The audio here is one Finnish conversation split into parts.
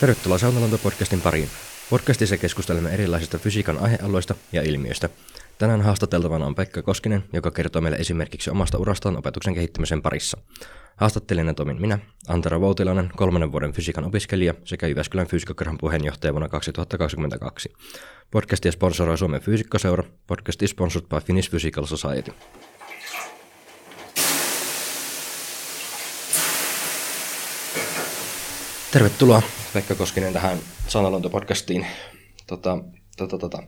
Tervetuloa Saunalanto-podcastin pariin. Podcastissa keskustelemme erilaisista fysiikan aihealueista ja ilmiöistä. Tänään haastateltavana on Pekka Koskinen, joka kertoo meille esimerkiksi omasta urastaan opetuksen kehittämisen parissa. Haastattelijana toimin minä, Antero Voutilainen, kolmannen vuoden fysiikan opiskelija sekä Jyväskylän fysiikkakerhan puheenjohtaja vuonna 2022. Podcastia sponsoroi Suomen fysiikkaseura. Podcast is sponsored by Finnish Physical Society. Tervetuloa Pekka Koskinen tähän Sanalonto-podcastiin. Tota, tota, tota.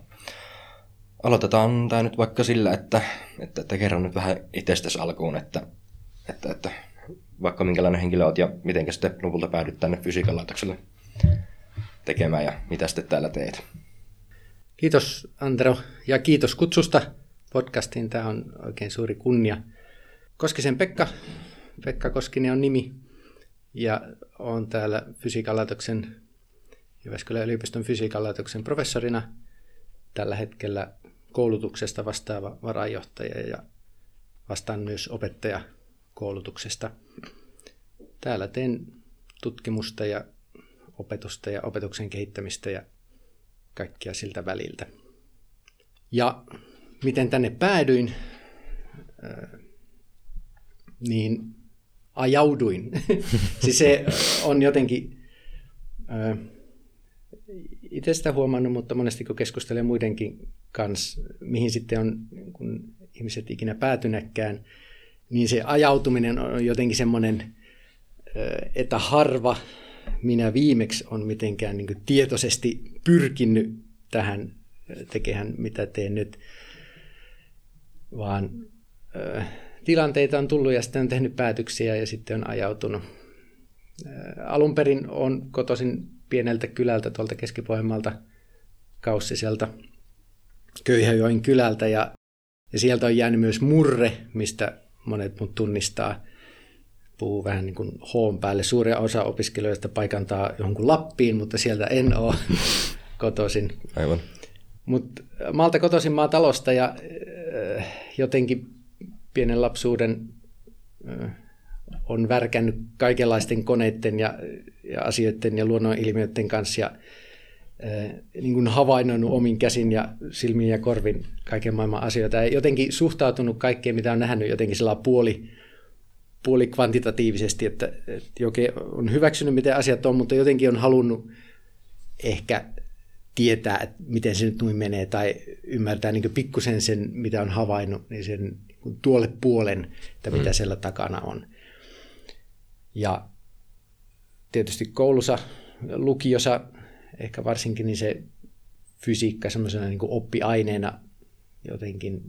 Aloitetaan tämä nyt vaikka sillä, että, että, että kerron nyt vähän itsestäsi alkuun, että, että, että vaikka minkälainen henkilö olet ja miten sitten lopulta päädyt tänne fysiikan laitokselle tekemään ja mitä sitten täällä teet. Kiitos Antero ja kiitos kutsusta podcastiin. Tämä on oikein suuri kunnia. Koskisen Pekka, Pekka Koskinen on nimi ja olen täällä fysiikan laitoksen, Jyväskylän yliopiston fysiikan laitoksen professorina tällä hetkellä koulutuksesta vastaava varajohtaja ja vastaan myös opettajakoulutuksesta. Täällä teen tutkimusta ja opetusta ja opetuksen kehittämistä ja kaikkia siltä väliltä. Ja miten tänne päädyin, niin ajauduin. siis se on jotenkin itse sitä huomannut, mutta monesti kun keskustelee muidenkin kanssa, mihin sitten on kun ihmiset ikinä päätynäkään, niin se ajautuminen on jotenkin semmoinen, että harva minä viimeksi on mitenkään niin tietoisesti pyrkinyt tähän tekemään, mitä teen nyt, vaan tilanteita on tullut ja sitten on tehnyt päätöksiä ja sitten on ajautunut. Alun perin on kotoisin pieneltä kylältä tuolta Keski-Pohjanmaalta Kaussiselta Köyhäjoen kylältä ja, ja sieltä on jäänyt myös murre, mistä monet mut tunnistaa. Puhuu vähän niin kuin hoon päälle. Suuri osa opiskelijoista paikantaa johonkin Lappiin, mutta sieltä en ole kotoisin. Aivan. Mutta maalta kotoisin maatalosta ja äh, jotenkin pienen lapsuuden on värkännyt kaikenlaisten koneiden ja, ja asioiden ja luonnonilmiöiden kanssa ja niin kuin havainnoinut omin käsin ja silmin ja korvin kaiken maailman asioita. Ja jotenkin suhtautunut kaikkeen, mitä on nähnyt, jotenkin sellainen puoli, puoli kvantitatiivisesti, että, että jokin on hyväksynyt, miten asiat on, mutta jotenkin on halunnut ehkä tietää, että miten se nyt noin menee, tai ymmärtää niin pikkusen sen, mitä on havainnut, niin sen tuolle puolen, että mitä mm. siellä takana on. Ja tietysti koulussa, lukiossa ehkä varsinkin, niin se fysiikka semmoisena niin oppiaineena jotenkin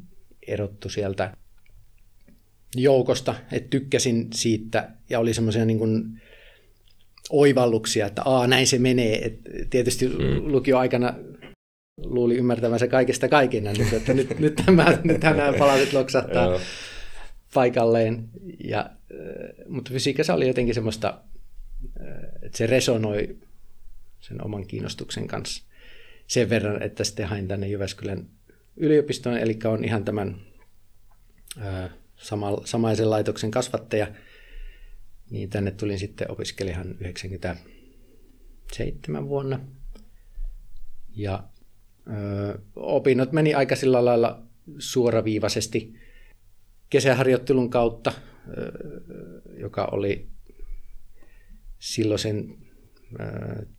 erottu sieltä joukosta, että tykkäsin siitä ja oli semmoisia niin kuin oivalluksia, että aa, näin se menee. Et tietysti mm. lukioaikana luuli ymmärtävänsä kaikesta kaiken, nyt, että nyt, nyt, tämä, nyt nämä palaset loksahtaa paikalleen. Ja, äh, mutta fysiikassa oli jotenkin semmoista, äh, että se resonoi sen oman kiinnostuksen kanssa sen verran, että sitten hain tänne Jyväskylän yliopistoon, eli on ihan tämän äh, sama, samaisen laitoksen kasvattaja, niin tänne tulin sitten opiskelijan 97 vuonna. Ja opinnot meni aika sillä lailla suoraviivaisesti kesäharjoittelun kautta, joka oli silloisen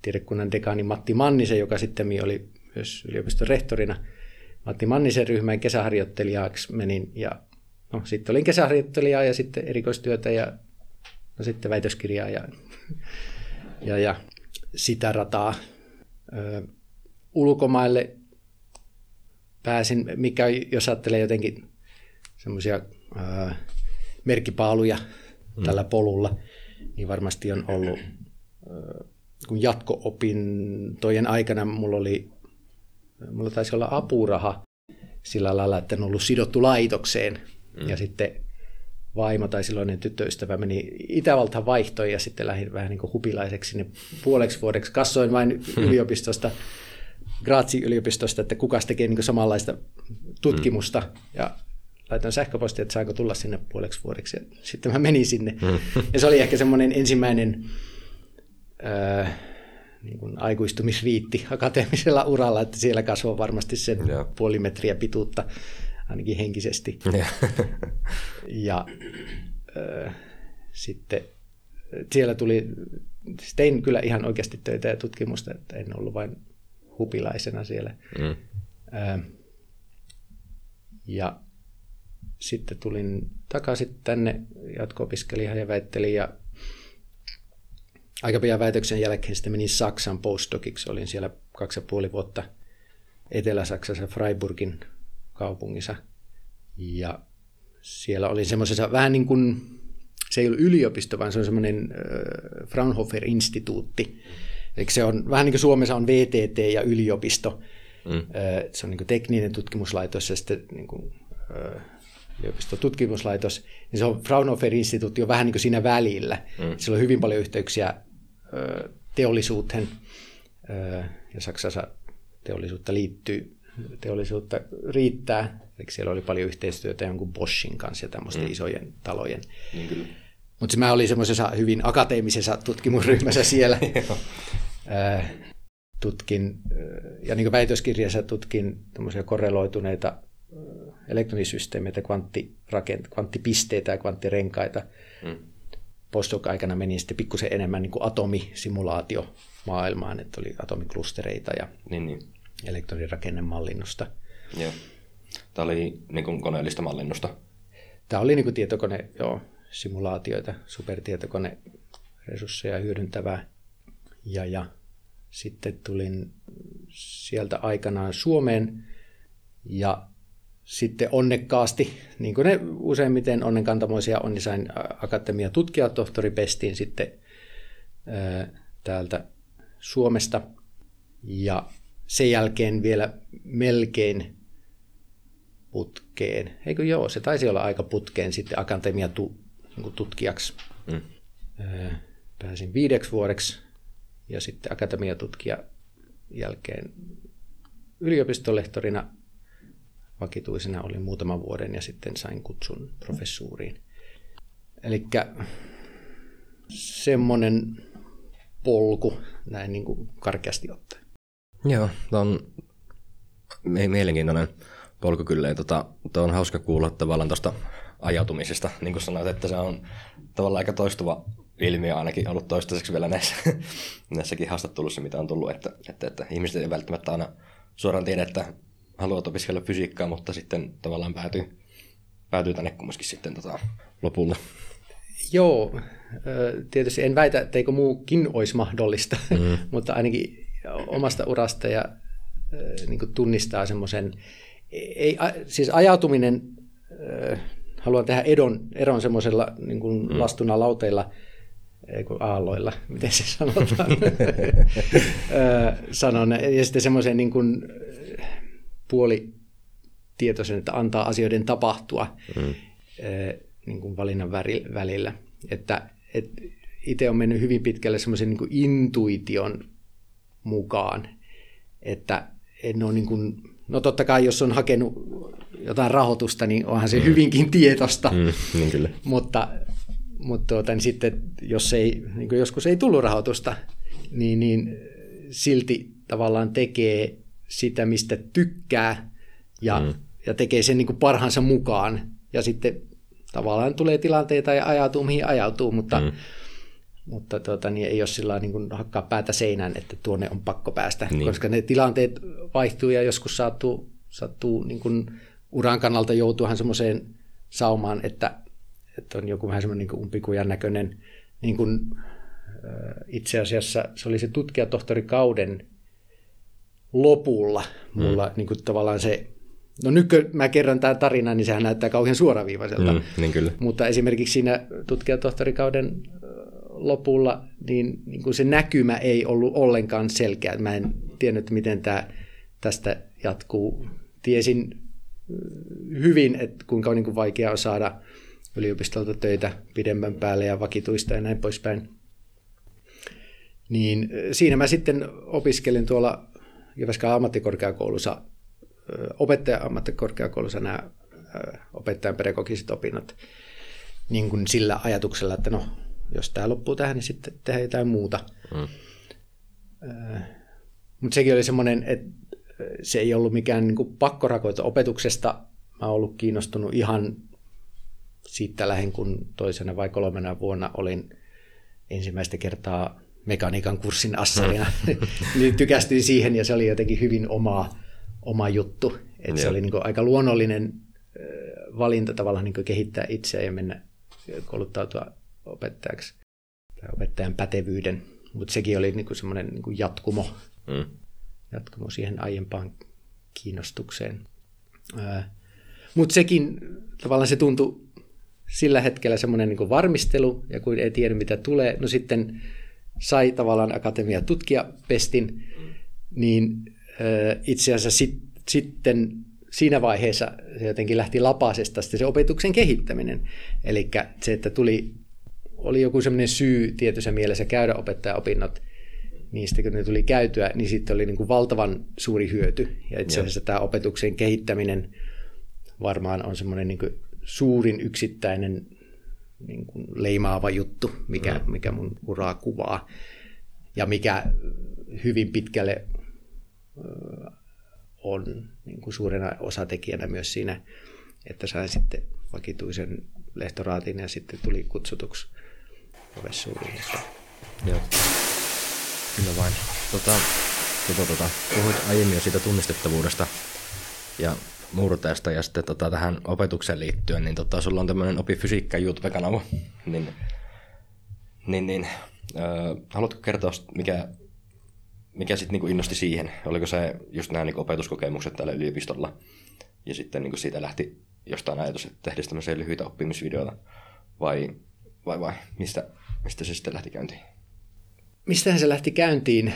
tiedekunnan dekaani Matti Mannisen, joka sitten oli myös yliopiston rehtorina. Matti Mannisen ryhmään kesäharjoittelijaksi menin ja no, sitten olin kesäharjoittelijaa ja sitten erikoistyötä ja no, sitten väitöskirjaa ja, ja, ja sitä rataa. Ö, ulkomaille pääsin, mikä jos ajattelee jotenkin semmoisia merkkipaaluja mm. tällä polulla, niin varmasti on ollut, ää, kun jatko-opintojen aikana mulla oli, mulla taisi olla apuraha sillä lailla, että en ollut sidottu laitokseen. Mm. Ja sitten vaimo tai silloinen tyttöystävä meni Itävaltaan vaihtoon ja sitten lähdin vähän niin kuin hupilaiseksi sinne puoleksi vuodeksi. Kassoin vain yliopistosta Grazin yliopistosta, että kuka tekee niin samanlaista tutkimusta. Mm. Ja laitoin sähköpostia, että saanko tulla sinne puoleksi vuodeksi. Ja sitten mä menin sinne. Mm. Ja se oli ehkä semmoinen ensimmäinen äh, niin kuin aikuistumisriitti akateemisella uralla, että siellä kasvoi varmasti sen Joo. puoli metriä pituutta, ainakin henkisesti. ja äh, sitten siellä tuli, tein kyllä ihan oikeasti töitä ja tutkimusta, että en ollut vain hupilaisena siellä. Mm. Ää, ja sitten tulin takaisin tänne, ihan ja väittelin ja aika pian väitöksen jälkeen sitten menin Saksan postdociksi. Olin siellä kaksi ja puoli vuotta Etelä-Saksassa Freiburgin kaupungissa. Ja siellä olin semmoisessa vähän niin kuin, se ei ollut yliopisto, vaan se on semmoinen äh, Fraunhofer-instituutti. Eli se on vähän niin kuin Suomessa on VTT ja yliopisto. Mm. Se on niin kuin tekninen tutkimuslaitos ja sitten niin kuin, yliopistotutkimuslaitos, niin se on Fraunhofer-instituutti on vähän niin kuin siinä välillä. Mm. Sillä on hyvin paljon yhteyksiä teollisuuteen, ja Saksassa teollisuutta liittyy, teollisuutta riittää, eli siellä oli paljon yhteistyötä jonkun Boschin kanssa ja tämmöisten mm. isojen talojen. Niin kyllä. Mutta mä olin semmoisessa hyvin akateemisessa tutkimusryhmässä siellä. Ö, tutkin, ja niin kuin väitöskirjassa tutkin korreloituneita elektronisysteemeitä, kvanttipisteitä ja kvanttirenkaita. Mm. Postdoc-aikana meni sitten pikkusen enemmän niin kuin atomisimulaatio maailmaan, että oli atomiklustereita ja niin, niin. elektronirakennemallinnusta. Joo. Tämä oli niin kuin koneellista mallinnusta. Tämä oli niin kuin tietokone, joo, simulaatioita, supertietokone resursseja hyödyntävää. Ja, ja sitten tulin sieltä aikanaan Suomeen ja sitten onnekkaasti, niin kuin ne useimmiten onnenkantamoisia on, niin sain akatemia tutkijatohtoripestiin sitten ää, täältä Suomesta. Ja sen jälkeen vielä melkein putkeen. Eikö joo, se taisi olla aika putkeen sitten akatemia tu, niin tutkijaksi. Mm. Ää, pääsin viideksi vuodeksi ja sitten akatemiatutkija jälkeen yliopistolehtorina vakituisena olin muutaman vuoden ja sitten sain kutsun professuuriin. Eli semmoinen polku näin niin kuin karkeasti ottaen. Joo, tuo on mielenkiintoinen polku kyllä. Tota, tuo on hauska kuulla tavallaan tuosta ajautumisesta. Niin kuin sanoit, että se on tavallaan aika toistuva ilmiö ainakin ollut toistaiseksi vielä näissä, näissäkin haastatteluissa, mitä on tullut, että, että, että ihmiset ei välttämättä aina suoraan tiedä, että haluat opiskella fysiikkaa, mutta sitten tavallaan päätyy, päätyy tänne kumminkin sitten tota, lopulla. Joo, tietysti en väitä, etteikö muukin olisi mahdollista, mm. mutta ainakin omasta urasta ja niin tunnistaa semmoisen, ei, siis ajautuminen, haluan tehdä edon, eron semmoisella niin kuin mm. lastuna lauteilla, ei kun aalloilla, miten se sanotaan, sanon, ja sitten semmoisen niin kuin puoli tietoisen, että antaa asioiden tapahtua mm. niin kuin valinnan välillä. Että, et itse on mennyt hyvin pitkälle semmoisen niin intuition mukaan, että en ole niin kuin, no totta kai jos on hakenut jotain rahoitusta, niin onhan se mm. hyvinkin tietosta, mm, niin kyllä. mutta, mutta tuota, niin sitten jos ei, niin joskus ei tullut rahoitusta, niin, niin silti tavallaan tekee sitä, mistä tykkää ja, mm. ja tekee sen niin kuin parhaansa mukaan. Ja sitten tavallaan tulee tilanteita ja ajautuu mihin ajautuu, mutta, mm. mutta tuota, niin ei ole sillä niin kuin hakkaa päätä seinään, että tuonne on pakko päästä, niin. koska ne tilanteet vaihtuu ja joskus sattuu, sattuu niin kuin uran kannalta joutuuhan semmoiseen saumaan, että, että on joku vähän semmoinen niin umpikujan näköinen, niin kuin, itse asiassa se oli se tutkijatohtorikauden lopulla mulla mm. niin kuin tavallaan se, no nyt kun mä kerron tämän tarinan, niin sehän näyttää kauhean suoraviivaiselta. Mm, niin kyllä. Mutta esimerkiksi siinä tutkijatohtorikauden lopulla, niin, niin kuin se näkymä ei ollut ollenkaan selkeä. Mä en tiennyt, miten tämä tästä jatkuu. Tiesin hyvin, että kuinka on niin kuin vaikea on saada yliopistolta töitä pidemmän päälle ja vakituista ja näin poispäin. Niin siinä mä sitten opiskelin tuolla Jyväskylän ammattikorkeakoulussa, opettaja-ammattikorkeakoulussa nämä opettajan pedagogiset opinnot niin kuin sillä ajatuksella, että no, jos tämä loppuu tähän, niin sitten tehdään jotain muuta. Mm. mutta sekin oli semmoinen, että se ei ollut mikään niin kuin pakkorakoita opetuksesta. Mä oon ollut kiinnostunut ihan siitä lähen, kun toisena vai kolmena vuonna olin ensimmäistä kertaa mekaniikan kurssin assalina. Mm. niin tykästyin siihen ja se oli jotenkin hyvin oma, oma juttu. Et se oli niin kuin aika luonnollinen valinta tavallaan niin kehittää itseä ja mennä kouluttautua opettajaksi tai opettajan pätevyyden. Mutta sekin oli niin semmoinen niin jatkumo, mm. jatkumo siihen aiempaan kiinnostukseen. Mutta sekin tavallaan se tuntui sillä hetkellä semmoinen niin varmistelu, ja kun ei tiedä mitä tulee, no sitten sai tavallaan akatemia tutkia pestin, niin itse asiassa sit, sitten siinä vaiheessa se jotenkin lähti lapasesta se opetuksen kehittäminen. Eli se, että tuli, oli joku semmoinen syy tietyssä mielessä käydä opettajaopinnot, niistä kun ne tuli käytyä, niin sitten oli niin kuin valtavan suuri hyöty. Ja itse asiassa tämä opetuksen kehittäminen varmaan on semmoinen niin kuin suurin yksittäinen niin kuin leimaava juttu, mikä, mm. mikä mun uraa kuvaa. Ja mikä hyvin pitkälle on niin kuin suurena osatekijänä myös siinä, että sain sitten vakituisen lehtoraatin ja sitten tuli kutsutuksi professuuriin. Joo, kyllä vain. Tota, tota, tota, puhuit aiemmin jo siitä tunnistettavuudesta ja murteesta ja sitten tota, tähän opetukseen liittyen, niin tota, sulla on tämmöinen Opi fysiikka YouTube-kanava, niin, niin, niin äh, haluatko kertoa, mikä mikä sitten niinku innosti siihen? Oliko se just nämä niinku opetuskokemukset täällä yliopistolla? Ja sitten niinku siitä lähti jostain ajatus, että tehdään tämmöisiä lyhyitä oppimisvideoita? Vai, vai, vai mistä, mistä se sitten lähti käyntiin? Mistähän se lähti käyntiin?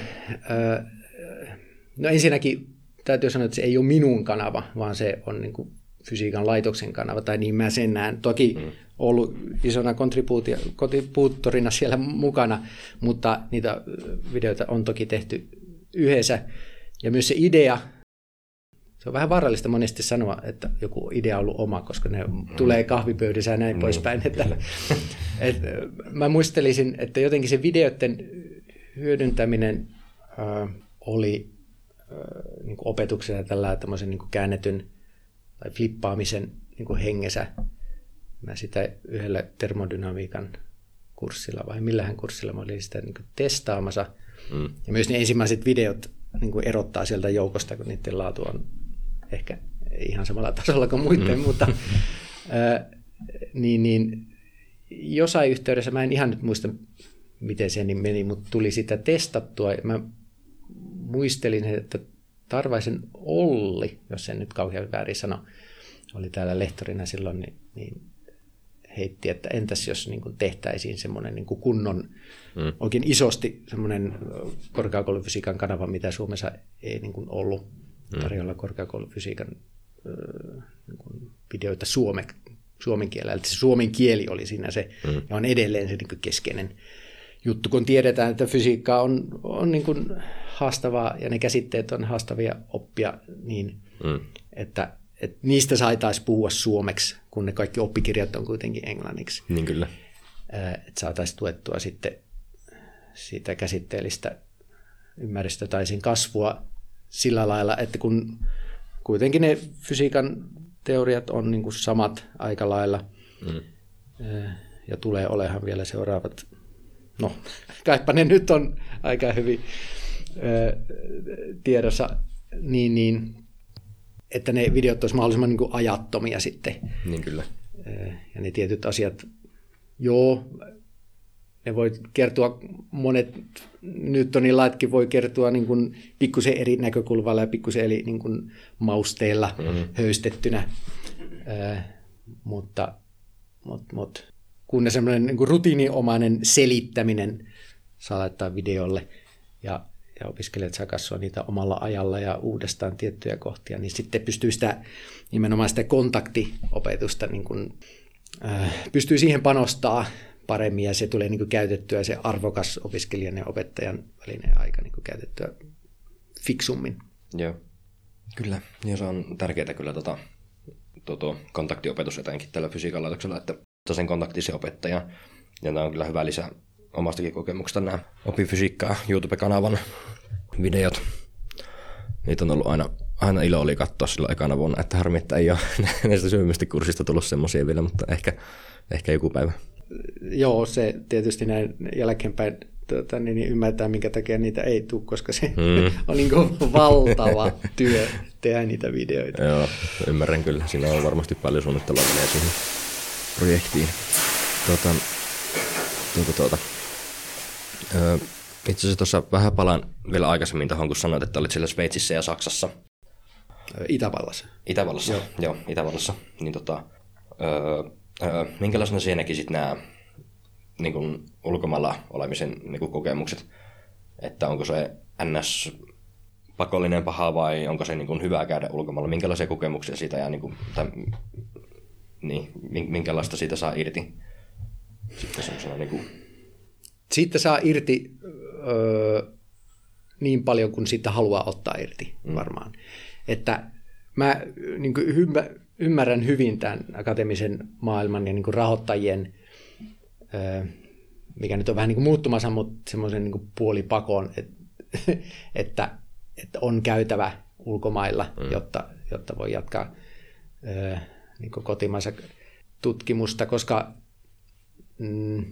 no ensinnäkin täytyy sanoa, että se ei ole minun kanava, vaan se on niin kuin fysiikan laitoksen kanava, tai niin mä sen näen. Toki mm. ollut isona kontribuuttorina siellä mukana, mutta niitä videoita on toki tehty yhdessä. Ja myös se idea, se on vähän vaarallista monesti sanoa, että joku idea on ollut oma, koska ne mm. tulee kahvipöydissä ja näin mm, poispäin. Että, et, mä muistelisin, että jotenkin se videoiden hyödyntäminen äh, oli niin opetuksena tällä tämmöisen niin käännetyn tai flippaamisen niin kuin hengessä. Mä sitä yhdellä termodynamiikan kurssilla vai millähän kurssilla mä olin sitä niin kuin testaamassa. Mm. Ja myös ne ensimmäiset videot niin kuin erottaa sieltä joukosta, kun niiden laatu on ehkä ihan samalla tasolla kuin muiden, mm. mutta äh, niin, niin jossain yhteydessä, mä en ihan nyt muista, miten se niin meni, mutta tuli sitä testattua. Mä muistelin, että Tarvaisen Olli, jos en nyt kauhean väärin sano, oli täällä lehtorina silloin, niin, niin heitti, että entäs jos niin kuin tehtäisiin semmoinen niin kuin kunnon, mm. oikein isosti semmoinen korkeakoulufysiikan kanava, mitä Suomessa ei niin kuin ollut mm. tarjolla korkeakoulufysiikan niin kuin videoita suome, suomen kielellä. Eli se suomen kieli oli siinä se, mm. ja on edelleen se niin kuin keskeinen juttu, kun tiedetään, että fysiikka on, on niin kuin haastavaa ja ne käsitteet on haastavia oppia, niin mm. että, että niistä saataisiin puhua suomeksi, kun ne kaikki oppikirjat on kuitenkin englanniksi. Niin kyllä. Että saataisiin tuettua sitten siitä käsitteellistä ymmärrystä tai sen kasvua sillä lailla, että kun kuitenkin ne fysiikan teoriat on niin kuin samat aika lailla, mm. ja tulee olehan vielä seuraavat no kaipa ne nyt on aika hyvin ö, tiedossa, niin, niin, että ne videot olisivat mahdollisimman niin kuin ajattomia sitten. Niin kyllä. Ja ne tietyt asiat, joo, ne voi kertoa monet Newtonin laitkin voi kertoa niin kuin pikkusen eri näkökulmalla ja pikkusen eri niin kuin mausteilla mm-hmm. höystettynä, äh, mutta, mutta, mutta kun semmoinen niin rutiiniomainen selittäminen saa laittaa videolle ja, ja opiskelijat saa katsoa niitä omalla ajalla ja uudestaan tiettyjä kohtia, niin sitten pystyy sitä nimenomaan sitä kontaktiopetusta niin kuin, äh, pystyy siihen panostaa paremmin ja se tulee niin kuin käytettyä se arvokas opiskelijan ja opettajan välinen aika niin kuin käytettyä fiksummin. Joo, kyllä. Ja se on tärkeää kyllä tota, tuo kontaktiopetus etenkin tällä fysiikan laitoksella, että sen kontaktisen opettaja. Ja tämä on kyllä hyvä lisä omastakin kokemuksesta nämä Opi fysiikkaa YouTube-kanavan videot. Niitä on ollut aina, aina ilo oli katsoa silloin ekana vuonna, että harmi, että ei ole näistä syömiskurssista tullut semmoisia vielä, mutta ehkä, ehkä joku päivä. Joo, se tietysti näin jälkeenpäin tuota, niin, niin ymmärtää, minkä takia niitä ei tule, koska se mm. on niin kuin valtava työ tehdä niitä videoita. Joo, ymmärrän kyllä. Siinä on varmasti paljon suunnittelua menee siihen projektiin. Tuota, tuota, tuota. Öö, itse asiassa tuossa vähän palaan vielä aikaisemmin tuohon, kun sanoit, että olit siellä Sveitsissä ja Saksassa. Itävallassa. Itävallassa, joo, joo Itävallassa. Niin tota, öö, öö, minkälaisena siinä näkisit nämä niin kuin ulkomailla olemisen niin kuin kokemukset? Että onko se NS pakollinen paha vai onko se niin kuin hyvä käydä ulkomailla? Minkälaisia kokemuksia siitä ja niin kuin, tai, niin, minkälaista siitä saa irti? Sitten niin kuin... Siitä saa irti öö, niin paljon kuin siitä haluaa ottaa irti mm. varmaan. Että mä niin kuin ymmärrän hyvin tämän akateemisen maailman ja niin kuin rahoittajien, öö, mikä nyt on vähän niin kuin muuttumassa, mutta semmoisen niin kuin puolipakon, että, että, että on käytävä ulkomailla, mm. jotta, jotta voi jatkaa öö, niin kuin kotimaansa tutkimusta, koska mm,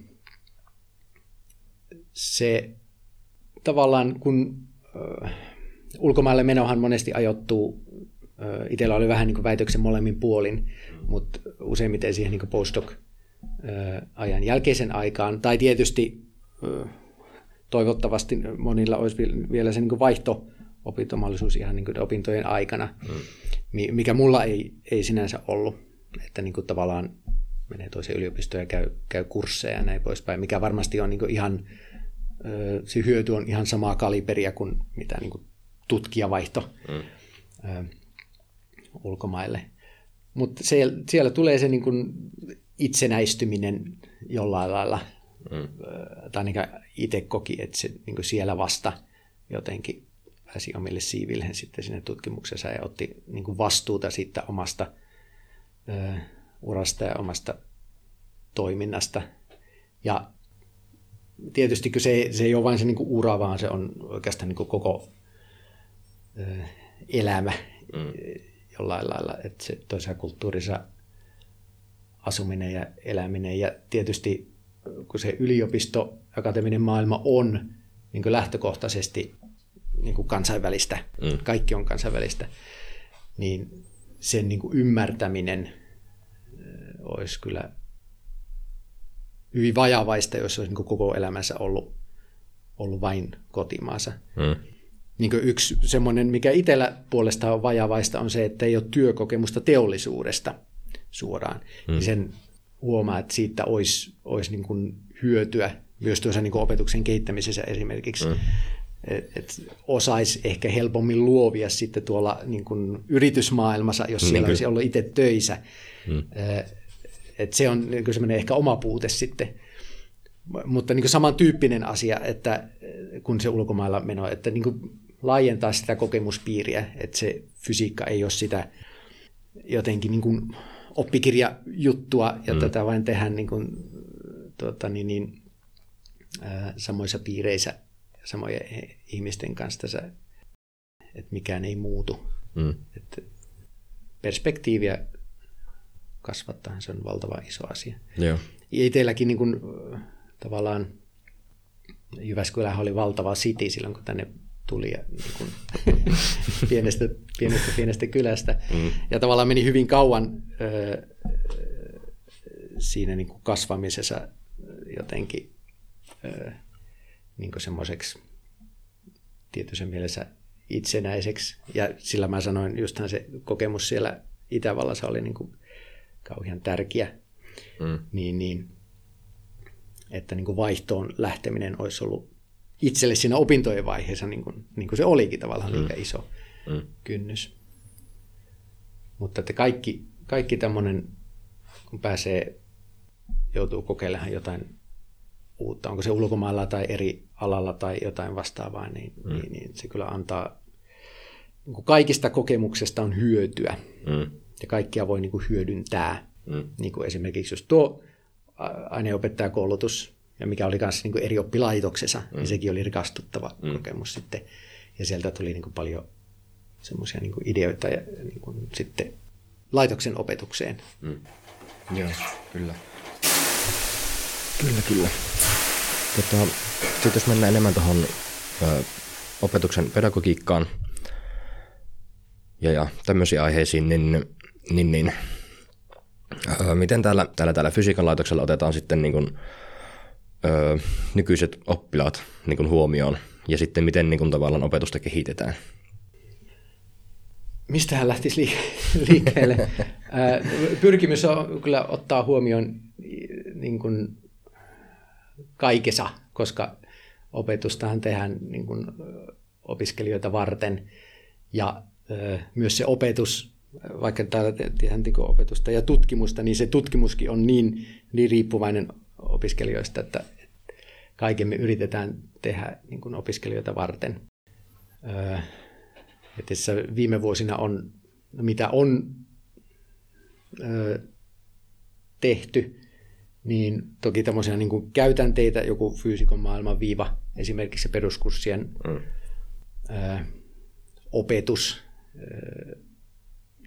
se tavallaan, kun äh, ulkomaille menohan monesti ajoittuu, äh, itsellä oli vähän niin kuin väitöksen molemmin puolin, mutta useimmiten siihen niin postdoc-ajan jälkeisen aikaan, tai tietysti äh, toivottavasti monilla olisi vielä se niin vaihto opintomahdollisuus ihan niin opintojen aikana, mm. Mikä mulla ei, ei sinänsä ollut. Että niin kuin tavallaan menee toiseen yliopistoon ja käy, käy kursseja ja näin poispäin, mikä varmasti on niin ihan, se hyöty on ihan samaa kaliberia kuin mitä niin kuin tutkijavaihto mm. ulkomaille. Mutta siellä, siellä tulee se niin kuin itsenäistyminen jollain lailla, mm. tai ainakin itse koki, että se niin kuin siellä vasta jotenkin pääsi omille siivilleen sitten sinne tutkimuksessa ja otti niin kuin vastuuta siitä omasta urasta ja omasta toiminnasta. Ja tietysti se, se ei ole vain se niin ura, vaan se on oikeastaan niin koko ö, elämä mm. jollain lailla, että se toisessa kulttuurissa asuminen ja eläminen ja tietysti kun se yliopisto, akateeminen maailma on niin lähtökohtaisesti niin kuin kansainvälistä, mm. kaikki on kansainvälistä, niin sen niin kuin ymmärtäminen olisi kyllä hyvin vajavaista, jos olisi niin koko elämänsä ollut, ollut vain kotimaassa. Mm. Niin yksi semmoinen, mikä itsellä puolestaan on vajavaista, on se, että ei ole työkokemusta teollisuudesta suoraan. Mm. Niin sen huomaa, että siitä olisi, olisi niin kuin hyötyä myös tuossa niin kuin opetuksen kehittämisessä esimerkiksi. Mm. Et, et osaisi ehkä helpommin luovia sitten tuolla niin kuin yritysmaailmassa, jos siellä niin olisi ollut itse töissä. Mm. Et se on niin semmoinen ehkä oma puute sitten. Mutta niin samantyyppinen asia, että kun se ulkomailla meno, että niin laajentaa sitä kokemuspiiriä, että se fysiikka ei ole sitä jotenkin niin kuin oppikirjajuttua ja mm. tätä vain tehdään niin kuin, tuota, niin, niin, ää, samoissa piireissä samojen ihmisten kanssa tässä, että mikään ei muutu. Mm. Että perspektiiviä kasvattaa, se on valtava iso asia. Joo. Ja itselläkin niin kuin, tavallaan Jyväskylä oli valtava city silloin, kun tänne tuli ja, niin kuin, pienestä, pienestä, pienestä kylästä. Mm. Ja tavallaan meni hyvin kauan ö, siinä niin kuin kasvamisessa jotenkin ö, niin semmoiseksi tietyssä mielessä itsenäiseksi. Ja sillä mä sanoin, justhan se kokemus siellä Itävallassa oli niin kuin kauhean tärkeä, mm. niin, niin, että niin kuin vaihtoon lähteminen olisi ollut itselle siinä opintojen vaiheessa, niin kuin, niin kuin se olikin tavallaan mm. liian iso mm. kynnys. Mutta että kaikki, kaikki tämmöinen, kun pääsee, joutuu kokeilemaan jotain uutta, onko se ulkomailla tai eri alalla tai jotain vastaavaa, niin, mm. niin, niin se kyllä antaa, niin kuin kaikista kokemuksesta on hyötyä. Mm ja kaikkia voi niin kuin hyödyntää. Mm. Niin kuin esimerkiksi just tuo aineopettajakoulutus, ja mikä oli myös niin eri oppilaitoksessa, mm. niin sekin oli rikastuttava mm. kokemus sitten. Ja sieltä tuli niin kuin paljon semmoisia niin ideoita ja niin kuin sitten laitoksen opetukseen. Mm. Joo, kyllä. Kyllä, kyllä. Tota, sitten jos mennään enemmän tuohon opetuksen pedagogiikkaan ja, ja tämmöisiin aiheisiin, niin, niin, niin ö, miten täällä, täällä, täällä fysiikan laitoksella otetaan sitten niin kuin, ö, nykyiset oppilaat niin kuin huomioon ja sitten miten niin kuin, tavallaan opetusta kehitetään? Mistä hän lähtisi liikkeelle? Pyrkimys on kyllä ottaa huomioon niin kuin kaikessa, koska opetustahan tehdään niin kuin opiskelijoita varten ja myös se opetus, vaikka täällä tehdään niin opetusta ja tutkimusta, niin se tutkimuskin on niin, niin riippuvainen opiskelijoista, että kaiken me yritetään tehdä niin kuin opiskelijoita varten. Että viime vuosina on, mitä on tehty, niin toki tämmöisiä niin kuin käytänteitä, joku fyysikon maailman viiva, esimerkiksi peruskurssien mm. ää, opetus, ää,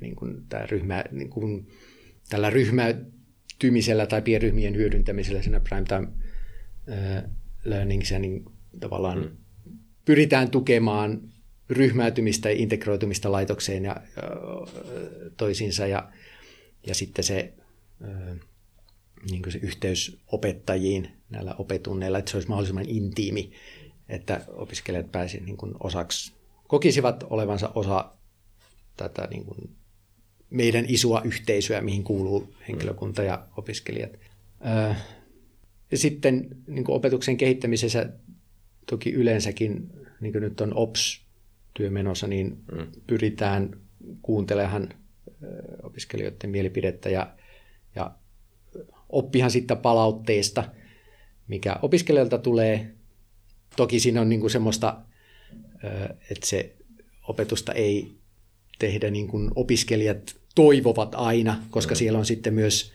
niin kuin tämä ryhmä, niin kuin tällä ryhmäytymisellä tai pienryhmien hyödyntämisellä siinä primetime ää, learningsia, niin tavallaan mm. pyritään tukemaan ryhmäytymistä ja integroitumista laitokseen ja, toisiinsa ja, ja sitten se niin kuin se yhteys opettajiin näillä opetunneilla, että se olisi mahdollisimman intiimi, että opiskelijat pääsivät niin kuin osaksi, kokisivat olevansa osa tätä niin kuin meidän isoa yhteisöä, mihin kuuluu henkilökunta ja opiskelijat. Ja sitten niin kuin opetuksen kehittämisessä toki yleensäkin, niin kuin nyt on OPS-työ menossa, niin mm. pyritään kuuntelemaan opiskelijoiden mielipidettä ja, ja oppihan sitten palautteesta, mikä opiskelijalta tulee. Toki siinä on niin kuin semmoista, että se opetusta ei tehdä niin kuin opiskelijat toivovat aina, koska mm. siellä on sitten myös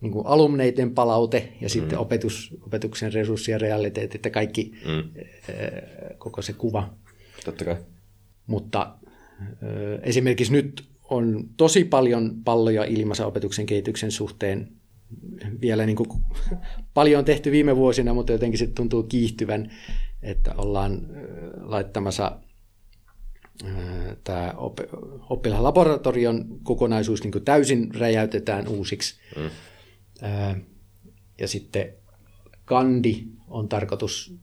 niin kuin alumneiden palaute ja mm. sitten opetus, opetuksen resurssi ja realiteetit, että kaikki, mm. koko se kuva. Totta kai. Mutta esimerkiksi nyt on tosi paljon palloja ilmaisen opetuksen kehityksen suhteen vielä niin kuin paljon tehty viime vuosina, mutta jotenkin se tuntuu kiihtyvän, että ollaan laittamassa tämä oppilaan laboratorion kokonaisuus niin täysin räjäytetään uusiksi. Mm. Ja sitten kandi on tarkoitus,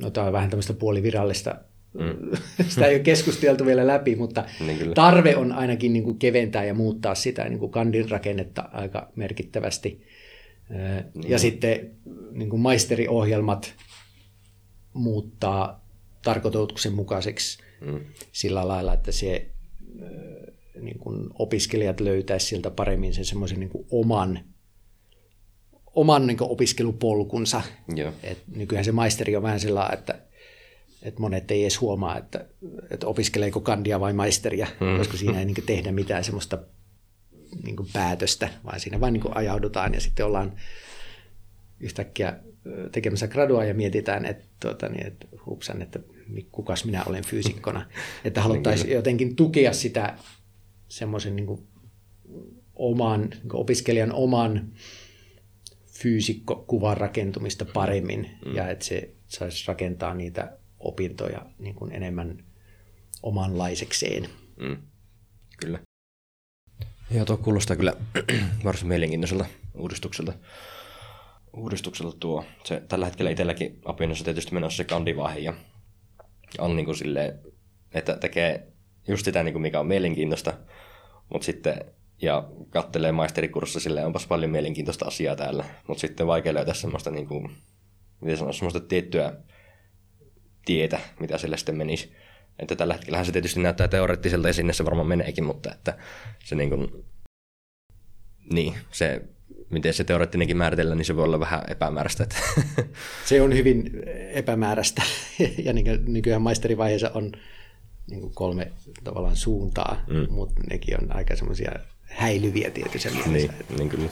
no tämä on vähän tämmöistä puolivirallista Mm. Sitä ei ole keskusteltu vielä läpi, mutta niin tarve on ainakin niin kuin keventää ja muuttaa sitä niin kuin kandin rakennetta aika merkittävästi. Niin. Ja sitten niin kuin maisteriohjelmat muuttaa tarkoituksen mukaiseksi mm. sillä lailla, että se niin kuin opiskelijat löytäisivät sieltä paremmin sen semmoisen niin oman, oman niin kuin opiskelupolkunsa. Joo. Et nykyään se maisteri on vähän sellainen, että että monet ei edes huomaa, että, että opiskeleeko kandia vai maisteria, mm. koska siinä ei niin tehdä mitään semmoista niin päätöstä, vaan siinä vain niin ajaudutaan ja sitten ollaan yhtäkkiä tekemässä gradua ja mietitään, että, tuota, niin, että hupsan, että kukas minä olen fyysikkona. Että haluttaisiin jotenkin tukea sitä semmoisen niin oman, niin opiskelijan oman fyysikkokuvan rakentumista paremmin mm. ja että se saisi rakentaa niitä opintoja niin kuin enemmän omanlaisekseen. Mm. Kyllä. Joo, tuo kuulostaa kyllä varsin mielenkiintoiselta uudistukselta. Uudistukselta tuo. Se, tällä hetkellä itselläkin opinnossa tietysti menossa se kandivaihe ja on niin kuin silleen, että tekee just sitä, niin kuin mikä on mielenkiintoista, mutta sitten ja kattelee maisterikurssa silleen, onpas paljon mielenkiintoista asiaa täällä, mutta sitten vaikea löytää semmoista, niin kuin, miten sanoa, semmoista tiettyä tietä, mitä sille sitten menisi. Että tällä hetkellä se tietysti näyttää teoreettiselta ja sinne se varmaan meneekin, mutta että se niin kuin, niin, se, miten se teoreettinenkin määritellään, niin se voi olla vähän epämääräistä. Se on hyvin epämääräistä ja niin nykyään maisterivaiheessa on niin kuin kolme tavallaan suuntaa, mm. mutta nekin on aika semmoisia häilyviä tietysti Niin, niin kyllä.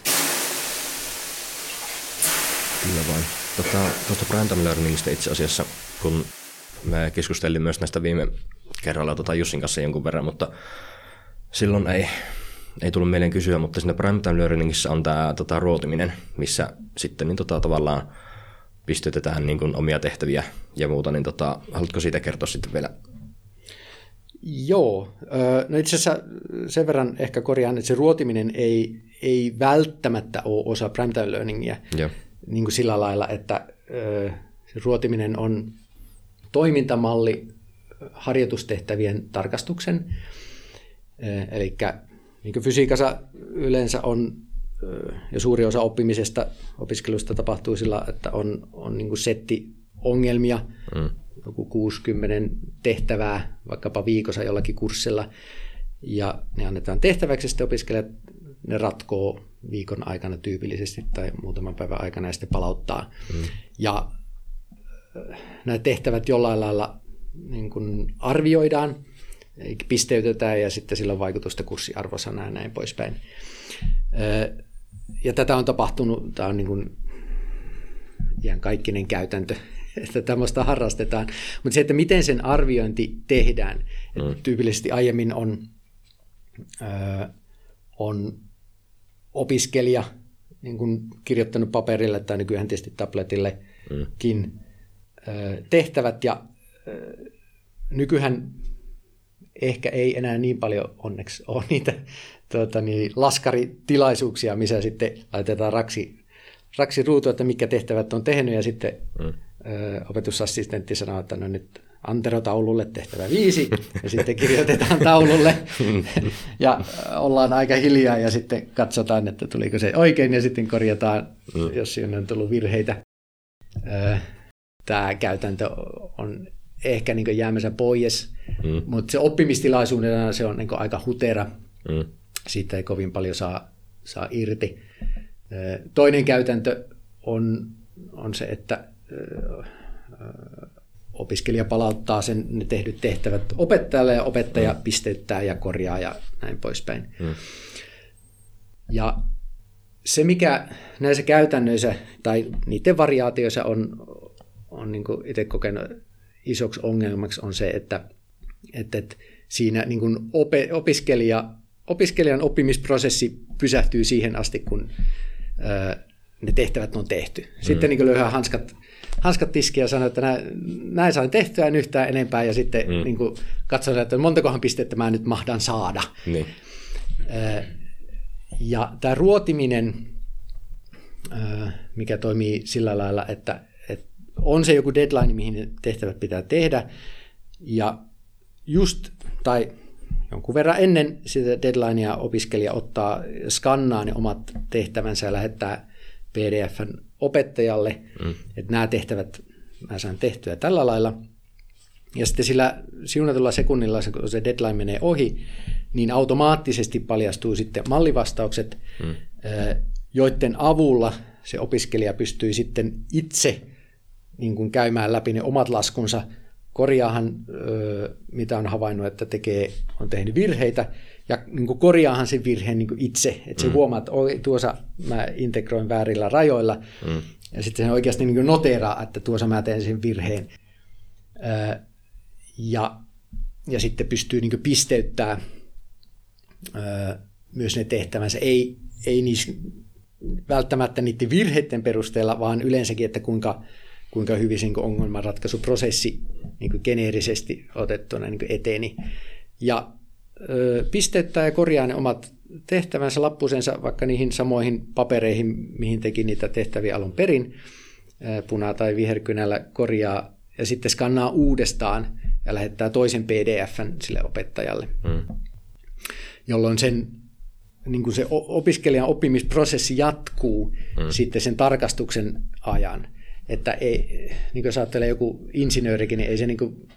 Kyllä vain. Tota, tuosta Primetime Learningista itse asiassa, kun me keskustelin myös näistä viime kerralla tota Jussin kanssa jonkun verran, mutta silloin ei, ei tullut mieleen kysyä, mutta siinä Primetime Learningissa on tämä tota, ruotiminen, missä sitten niin, tota, tavallaan pystytetään niin kuin, omia tehtäviä ja muuta, niin tota, haluatko siitä kertoa sitten vielä? Joo, no itse asiassa sen verran ehkä korjaan, että se ruotiminen ei, ei välttämättä ole osa primetime learningia. Joo. Niin kuin sillä lailla, että se ruotiminen on toimintamalli harjoitustehtävien tarkastuksen. Eli niin kuin fysiikassa yleensä on, ja suuri osa oppimisesta, opiskelusta tapahtuu sillä, että on, on niin setti ongelmia, mm joku 60 tehtävää vaikkapa viikossa jollakin kurssilla, ja ne annetaan tehtäväksi, sitten opiskelijat ne ratkoo viikon aikana tyypillisesti tai muutaman päivän aikana ja sitten palauttaa. Mm. Ja äh, nämä tehtävät jollain lailla niin kuin arvioidaan, pisteytetään ja sitten sillä on vaikutusta kurssiarvosanaan ja näin poispäin. Ja tätä on tapahtunut, tämä on niin kuin ihan kaikkinen käytäntö että tämmöistä harrastetaan. Mutta se, että miten sen arviointi tehdään, mm. tyypillisesti aiemmin on, ö, on opiskelija niin kuin kirjoittanut paperille tai nykyään tietysti tabletillekin mm. Tehtävät ja ö, nykyään ehkä ei enää niin paljon onneksi ole niitä tuota, niin, laskaritilaisuuksia, missä sitten laitetaan raksi, raksi ruutu, että mikä tehtävät on tehnyt ja sitten mm opetusassistentti sanoi, että no nyt Antero-taululle tehtävä viisi, ja sitten kirjoitetaan taululle, ja ollaan aika hiljaa, ja sitten katsotaan, että tuliko se oikein, ja sitten korjataan, mm. jos siinä on tullut virheitä. Tämä käytäntö on ehkä niin jäämässä pois, mm. mutta se oppimistilaisuudena se on niin aika hutera. Mm. Siitä ei kovin paljon saa, saa irti. Toinen käytäntö on, on se, että opiskelija palauttaa sen ne tehdyt tehtävät opettajalle ja opettaja mm. pisteyttää ja korjaa ja näin poispäin. Mm. Ja se, mikä näissä käytännöissä tai niiden variaatioissa on, on niin itse kokenut isoksi ongelmaksi, on se, että, että, että siinä niin kuin ope, opiskelija, opiskelijan oppimisprosessi pysähtyy siihen asti, kun ää, ne tehtävät on tehty. Sitten mm. niin löyhää hanskat hanskat tiskiä ja sanoi, että näin, näin sain tehtyä en yhtään enempää ja sitten mm. niin kuin että montakohan pistettä mä nyt mahdan saada. Niin. Ja tämä ruotiminen, mikä toimii sillä lailla, että on se joku deadline, mihin tehtävät pitää tehdä ja just tai jonkun verran ennen sitä deadlinea opiskelija ottaa, skannaa ne omat tehtävänsä ja lähettää PDFn opettajalle, mm. että nämä tehtävät mä saan tehtyä tällä lailla. Ja sitten sillä siunatulla sekunnilla, kun se deadline menee ohi, niin automaattisesti paljastuu sitten mallivastaukset, mm. joiden avulla se opiskelija pystyy sitten itse niin kuin käymään läpi ne omat laskunsa, korjaahan, mitä on havainnut, että tekee, on tehnyt virheitä, ja niin kuin korjaahan sen virheen niin kuin itse, että se mm. huomaa, että oi, tuossa mä integroin väärillä rajoilla, mm. ja sitten se oikeasti niin kuin noteraa, että tuossa mä teen sen virheen. ja, ja sitten pystyy niin kuin pisteyttämään myös ne tehtävänsä. Ei, ei niissä välttämättä niiden virheiden perusteella, vaan yleensäkin, että kuinka, kuinka hyvin sen ongelmanratkaisuprosessi niin kuin geneerisesti otettuna niin kuin eteni. Ja pisteyttää ja korjaa ne omat tehtävänsä lappusensa vaikka niihin samoihin papereihin, mihin teki niitä tehtäviä alun perin, puna- tai viherkynällä korjaa ja sitten skannaa uudestaan ja lähettää toisen pdfn sille opettajalle, hmm. jolloin sen niin kuin se opiskelijan oppimisprosessi jatkuu hmm. sitten sen tarkastuksen ajan. Että ei, niin kuin ajattelee joku insinöörikin, niin ei se niin kuin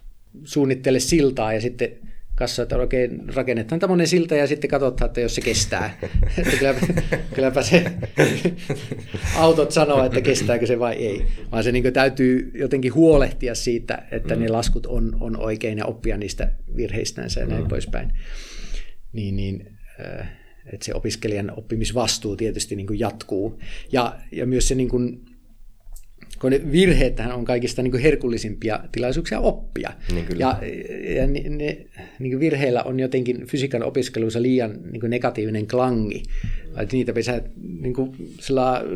suunnittele siltaa ja sitten kassa, että oikein rakennetaan tämmöinen silta ja sitten katsotaan, että jos se kestää. että kylläpä, kylläpä se autot sanoo, että kestääkö se vai ei. Vaan se niin täytyy jotenkin huolehtia siitä, että mm. ne laskut on, on oikein ja oppia niistä virheistänsä ja näin mm. poispäin. Niin, niin äh, että se opiskelijan oppimisvastuu tietysti niin jatkuu. Ja, ja myös se niin kuin, kun ne virheethän on kaikista niin herkullisimpia tilaisuuksia oppia. Niin kyllä. ja ja ne, ne niin virheillä on jotenkin fysiikan opiskelussa liian niin negatiivinen klangi. Että niitä pitää niin kuin,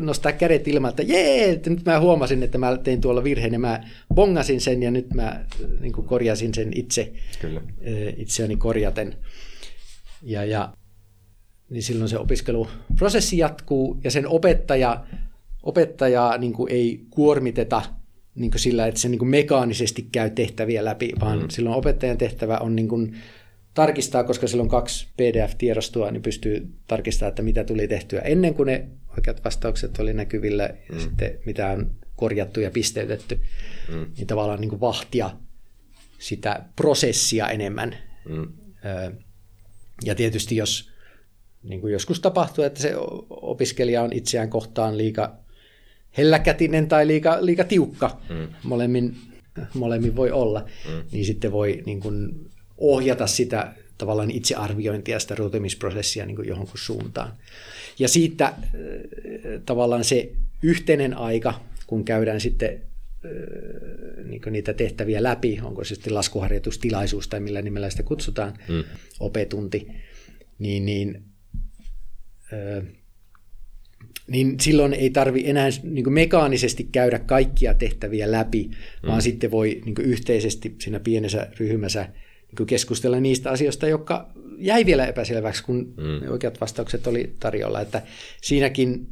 nostaa kädet ilman, että jee, että nyt mä huomasin, että mä tein tuolla virheen ja mä bongasin sen ja nyt mä niin kuin korjasin sen itse Kyllä. eh, itseäni korjaten. Ja, ja niin silloin se opiskeluprosessi jatkuu ja sen opettaja, opettajaa niin kuin ei kuormiteta niin kuin sillä, että se niin kuin mekaanisesti käy tehtäviä läpi, vaan mm. silloin opettajan tehtävä on niin kuin tarkistaa, koska sillä on kaksi PDF-tiedostoa, niin pystyy tarkistamaan, että mitä tuli tehtyä ennen kuin ne oikeat vastaukset oli näkyvillä mm. ja sitten mitä on korjattu ja pisteytetty. Mm. Niin tavallaan niin kuin vahtia sitä prosessia enemmän. Mm. Ja tietysti jos niin kuin joskus tapahtuu, että se opiskelija on itseään kohtaan liika helläkätinen tai liika, liika tiukka, mm. molemmin, molemmin voi olla, mm. niin sitten voi niin kuin ohjata sitä tavallaan itsearviointia, sitä ruotimisprosessia niin kuin johonkin suuntaan. Ja siitä äh, tavallaan se yhteinen aika, kun käydään sitten äh, niin niitä tehtäviä läpi, onko se sitten laskuharjoitustilaisuus tai millä nimellä sitä kutsutaan, mm. opetunti, niin, niin, ö, niin silloin ei tarvi enää niin mekaanisesti käydä kaikkia tehtäviä läpi, mm. vaan sitten voi niin yhteisesti siinä pienessä ryhmässä niin keskustella niistä asioista, jotka jäi vielä epäselväksi, kun mm. oikeat vastaukset oli tarjolla. Että siinäkin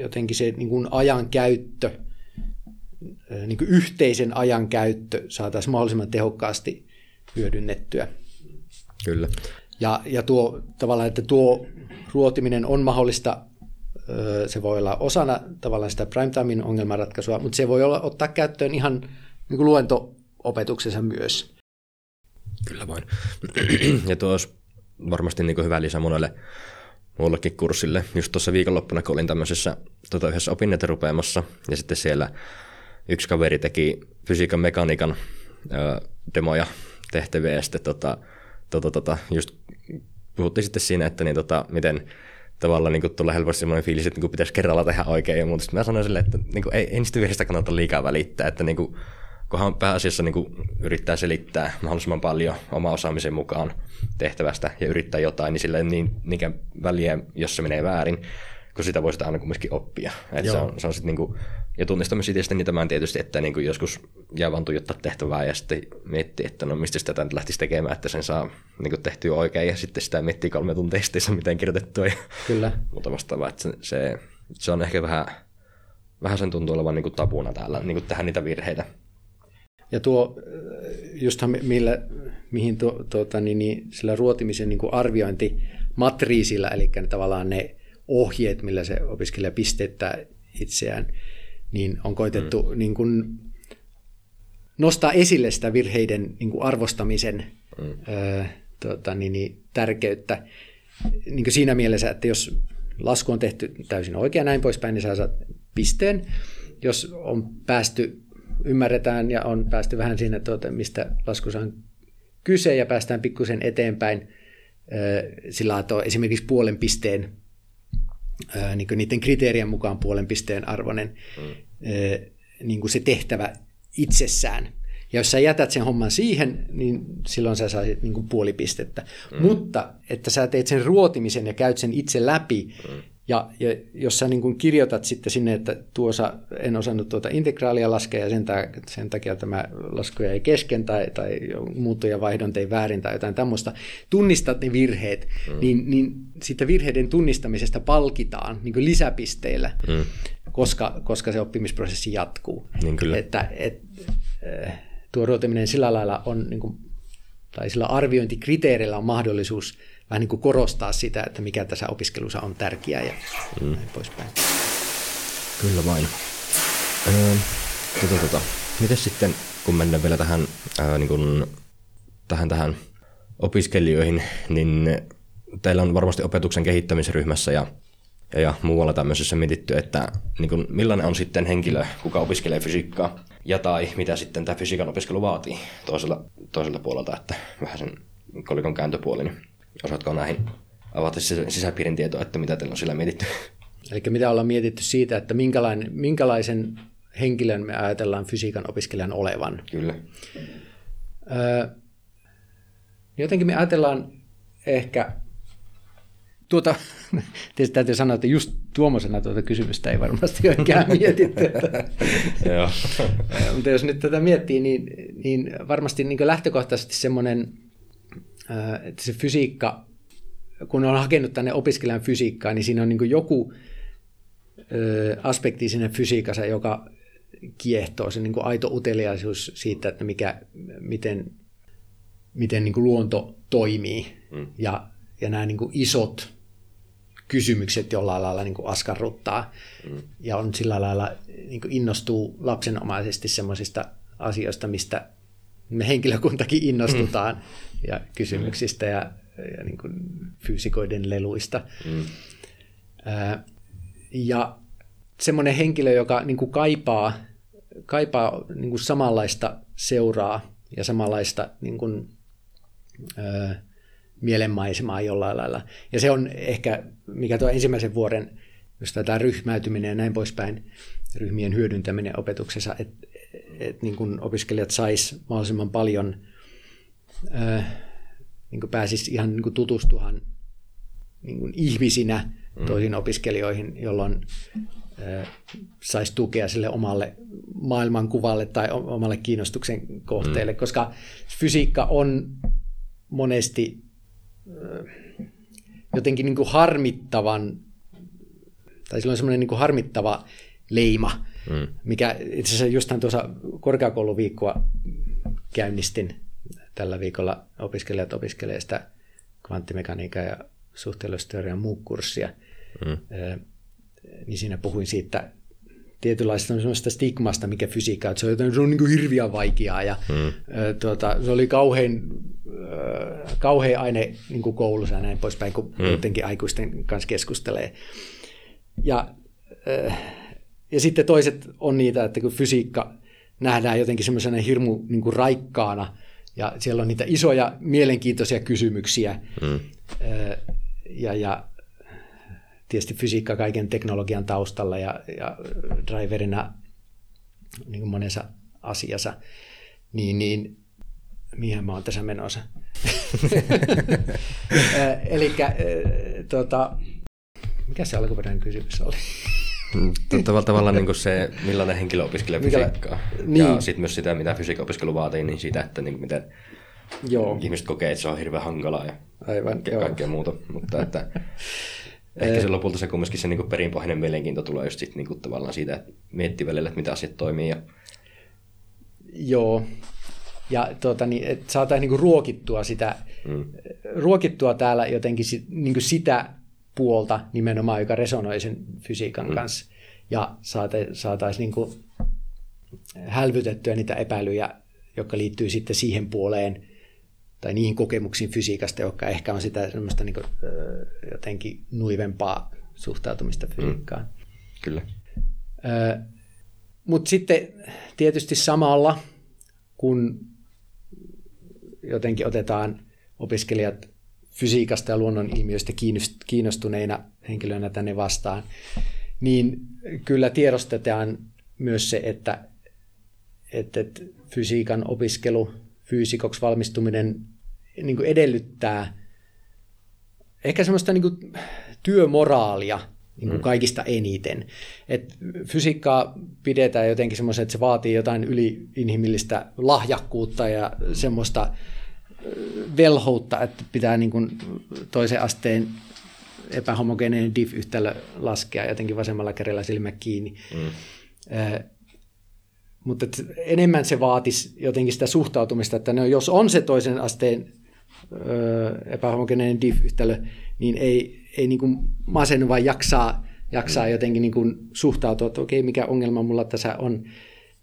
jotenkin se niin kuin ajan käyttö, niin kuin yhteisen ajan käyttö saataisiin mahdollisimman tehokkaasti hyödynnettyä. Kyllä. Ja, ja tuo tavallaan, että tuo ruotiminen on mahdollista, se voi olla osana tavallaan sitä primetimein ongelmanratkaisua, mutta se voi olla, ottaa käyttöön ihan niin kuin luento-opetuksessa myös. Kyllä vain. ja tuo olisi varmasti niin hyvä lisä monelle muullekin kurssille. Just tuossa viikonloppuna, kun olin tämmöisessä tota, yhdessä opinneita rupeamassa, ja sitten siellä yksi kaveri teki fysiikan mekaniikan ö, demoja tehtäviä, ja sitten tota, tota, tota, just puhuttiin sitten siinä, että niin, tota, miten tavallaan niin tulee helposti sellainen fiilis, että niin pitäisi kerralla tehdä oikein ja muuta. Sitten mä sanoin silleen, että niin kuin, ei, ei niistä virheistä kannata liikaa välittää, että niin kuin, kunhan pääasiassa niin kuin, yrittää selittää mahdollisimman paljon oma osaamisen mukaan tehtävästä ja yrittää jotain, niin sillä ei niin, niinkään väliä, jos se menee väärin, kun sitä voi sitä aina kumminkin oppia. Että se on, se on sit, niin kuin, ja tunnistamisitiestä niin tämän tietysti, että niin kuin joskus jää vaan tuijottaa tehtävää ja sitten miettii, että no mistä sitä nyt lähtisi tekemään, että sen saa niin kuin tehtyä oikein ja sitten sitä miettii kolme tuntia sitten, miten kirjoitettua ja Kyllä. muuta vastaavaa. Että se, se, se, on ehkä vähän, vähän sen tuntuu olevan niin kuin tabuna täällä, niin kuin tehdä niitä virheitä. Ja tuo, justhan millä, mihin tuo, tuota, niin, niin, sillä ruotimisen niin kuin arviointimatriisilla, eli tavallaan ne ohjeet, millä se opiskelija pistettää itseään, niin on koitettu mm. niin kuin, nostaa esille sitä virheiden niin kuin arvostamisen mm. ö, tuota, niin, niin, tärkeyttä niin kuin siinä mielessä, että jos lasku on tehty täysin oikein näin poispäin, niin saa pisteen. Jos on päästy, ymmärretään ja on päästy vähän siinä, tuota, mistä laskussa on kyse ja päästään pikkusen eteenpäin sillä että on esimerkiksi puolen pisteen, niin kuin niiden kriteerien mukaan puolen pisteen arvoinen mm. niin kuin se tehtävä itsessään. Ja jos sä jätät sen homman siihen, niin silloin sä saisit niin kuin puoli pistettä. Mm. Mutta että sä teet sen ruotimisen ja käyt sen itse läpi, mm. Ja, ja jos sä niin kuin kirjoitat sitten sinne, että tuossa en osannut tuota integraalia laskea ja sen, ta- sen takia tämä laskuja ei kesken tai, tai muuttuja vaihdon tein väärin tai jotain tämmöistä, tunnistat ne virheet, mm. niin, niin siitä virheiden tunnistamisesta palkitaan niin kuin lisäpisteillä, mm. koska, koska se oppimisprosessi jatkuu. Niin kyllä. Että, et, tuo ruotiminen sillä lailla on, niin kuin, tai sillä arviointikriteerillä on mahdollisuus vähän niin kuin korostaa sitä, että mikä tässä opiskelussa on tärkeää ja mm. näin poispäin. Kyllä vain. Öö, tota, tota. Miten sitten, kun mennään vielä tähän, ää, niin kun, tähän, tähän opiskelijoihin, niin teillä on varmasti opetuksen kehittämisryhmässä ja, ja, ja muualla tämmöisessä mietitty, että niin kun, millainen on sitten henkilö, kuka opiskelee fysiikkaa, ja tai mitä sitten tämä fysiikan opiskelu vaatii toisella, toisella puolelta, että vähän sen kolikon kääntöpuoli, niin osaatko näihin avata sisäpiirin tietoa, että mitä teillä on sillä mietitty? Eli mitä ollaan mietitty siitä, että minkälainen, minkälaisen henkilön me ajatellaan fysiikan opiskelijan olevan. Kyllä. Öö, jotenkin me ajatellaan ehkä, tuota, tietysti täytyy sanoa, että just tuommoisena tuota kysymystä ei varmasti ole ikään mietitty. Mutta jos nyt tätä miettii, niin, niin varmasti niin lähtökohtaisesti semmoinen, että se fysiikka, kun on hakenut tänne opiskelijan fysiikkaa, niin siinä on niin joku aspekti siinä fysiikassa, joka kiehtoo, se niin aito uteliaisuus siitä, että mikä, miten, miten niin luonto toimii mm. ja, ja nämä niin isot kysymykset jollain lailla niin askarruttaa mm. ja on sillä lailla niin innostuu lapsenomaisesti semmoisista asioista, mistä me henkilökuntakin innostutaan mm. ja kysymyksistä ja, ja niin kuin fyysikoiden leluista. Mm. Ää, ja semmoinen henkilö, joka niin kuin kaipaa, kaipaa niin kuin samanlaista seuraa ja samanlaista niin kuin, ää, mielenmaisemaa jollain lailla. Ja se on ehkä, mikä tuo ensimmäisen vuoden, jos tämä ryhmäytyminen ja näin poispäin, ryhmien hyödyntäminen opetuksessa, että et niin kuin opiskelijat sais mahdollisimman paljon, niin kuin pääsis ihan niin kuin tutustuhan niin kuin ihmisinä mm. toisiin opiskelijoihin, jolloin saisi tukea sille omalle maailmankuvalle tai omalle kiinnostuksen kohteelle, mm. koska fysiikka on monesti jotenkin niin kuin harmittavan, tai sillä on semmoinen niin kuin harmittava leima, mm. mikä itse asiassa justhan tuossa korkeakouluviikkoa käynnistin tällä viikolla opiskelijat opiskelee sitä kvanttimekaniikan ja suhteellisuusteorian muu kurssia. Mm. Niin siinä puhuin siitä tietynlaista semmoista stigmasta, mikä fysiikka, että se on, se on niin kuin hirviän vaikeaa ja mm. tuota, se oli kauhean, kauhean aine niin kuin koulussa ja näin poispäin, kun mm. jotenkin aikuisten kanssa keskustelee. Ja, ja sitten toiset on niitä, että kun fysiikka nähdään jotenkin semmoisena hirmu niin kuin raikkaana ja siellä on niitä isoja mielenkiintoisia kysymyksiä mm. ja, ja tietysti fysiikka kaiken teknologian taustalla ja, ja driverina niin kuin monessa asiassa, niin, niin mihin mä oon tässä menossa. Eli tota, mikä se alkuperäinen kysymys oli? Tavallaan, tavallaan niin kuin se, millainen henkilö opiskelee fysiikkaa. Niin. Ja sitten myös sitä, mitä fysiikka-opiskelu vaatii, niin sitä, että niin miten joo. ihmiset kokee, että se on hirveän hankalaa ja Aivan, kaikkea joo. muuta. Mutta että Ehkä se lopulta se kumminkin se niin perinpohjainen mielenkiinto tulee just sit, niin kuin, tavallaan siitä, että miettii välillä, että mitä asiat toimii. Ja... Joo, ja tuota, niin, että saataisiin niin ruokittua sitä, mm. ruokittua täällä jotenkin sit, niin sitä puolta nimenomaan, joka resonoi sen fysiikan mm. kanssa, ja saataisiin niin hälvytettyä niitä epäilyjä, jotka liittyy sitten siihen puoleen, tai niihin kokemuksiin fysiikasta, jotka ehkä on sitä semmoista niin kuin, jotenkin nuivempaa suhtautumista fysiikkaan. Mm. Kyllä. Mutta sitten tietysti samalla, kun jotenkin otetaan opiskelijat fysiikasta ja luonnon ilmiöistä kiinnostuneina henkilöinä tänne vastaan, niin kyllä tiedostetaan myös se, että, että fysiikan opiskelu, fyysikoksi valmistuminen niin kuin edellyttää ehkä semmoista niin kuin työmoraalia niin kuin mm. kaikista eniten. Et fysiikkaa pidetään jotenkin semmoisen, että se vaatii jotain yliinhimillistä lahjakkuutta ja semmoista velhoutta, että pitää niin kuin toisen asteen epähomogeeninen diff-yhtälö laskea jotenkin vasemmalla kädellä silmä kiinni. Mm. mutta enemmän se vaatisi jotenkin sitä suhtautumista, että no, jos on se toisen asteen epähomogeneinen diff-yhtälö, niin ei, ei niin kuin masennu, vaan jaksaa, jaksaa jotenkin niin kuin suhtautua, että okei, mikä ongelma mulla tässä on.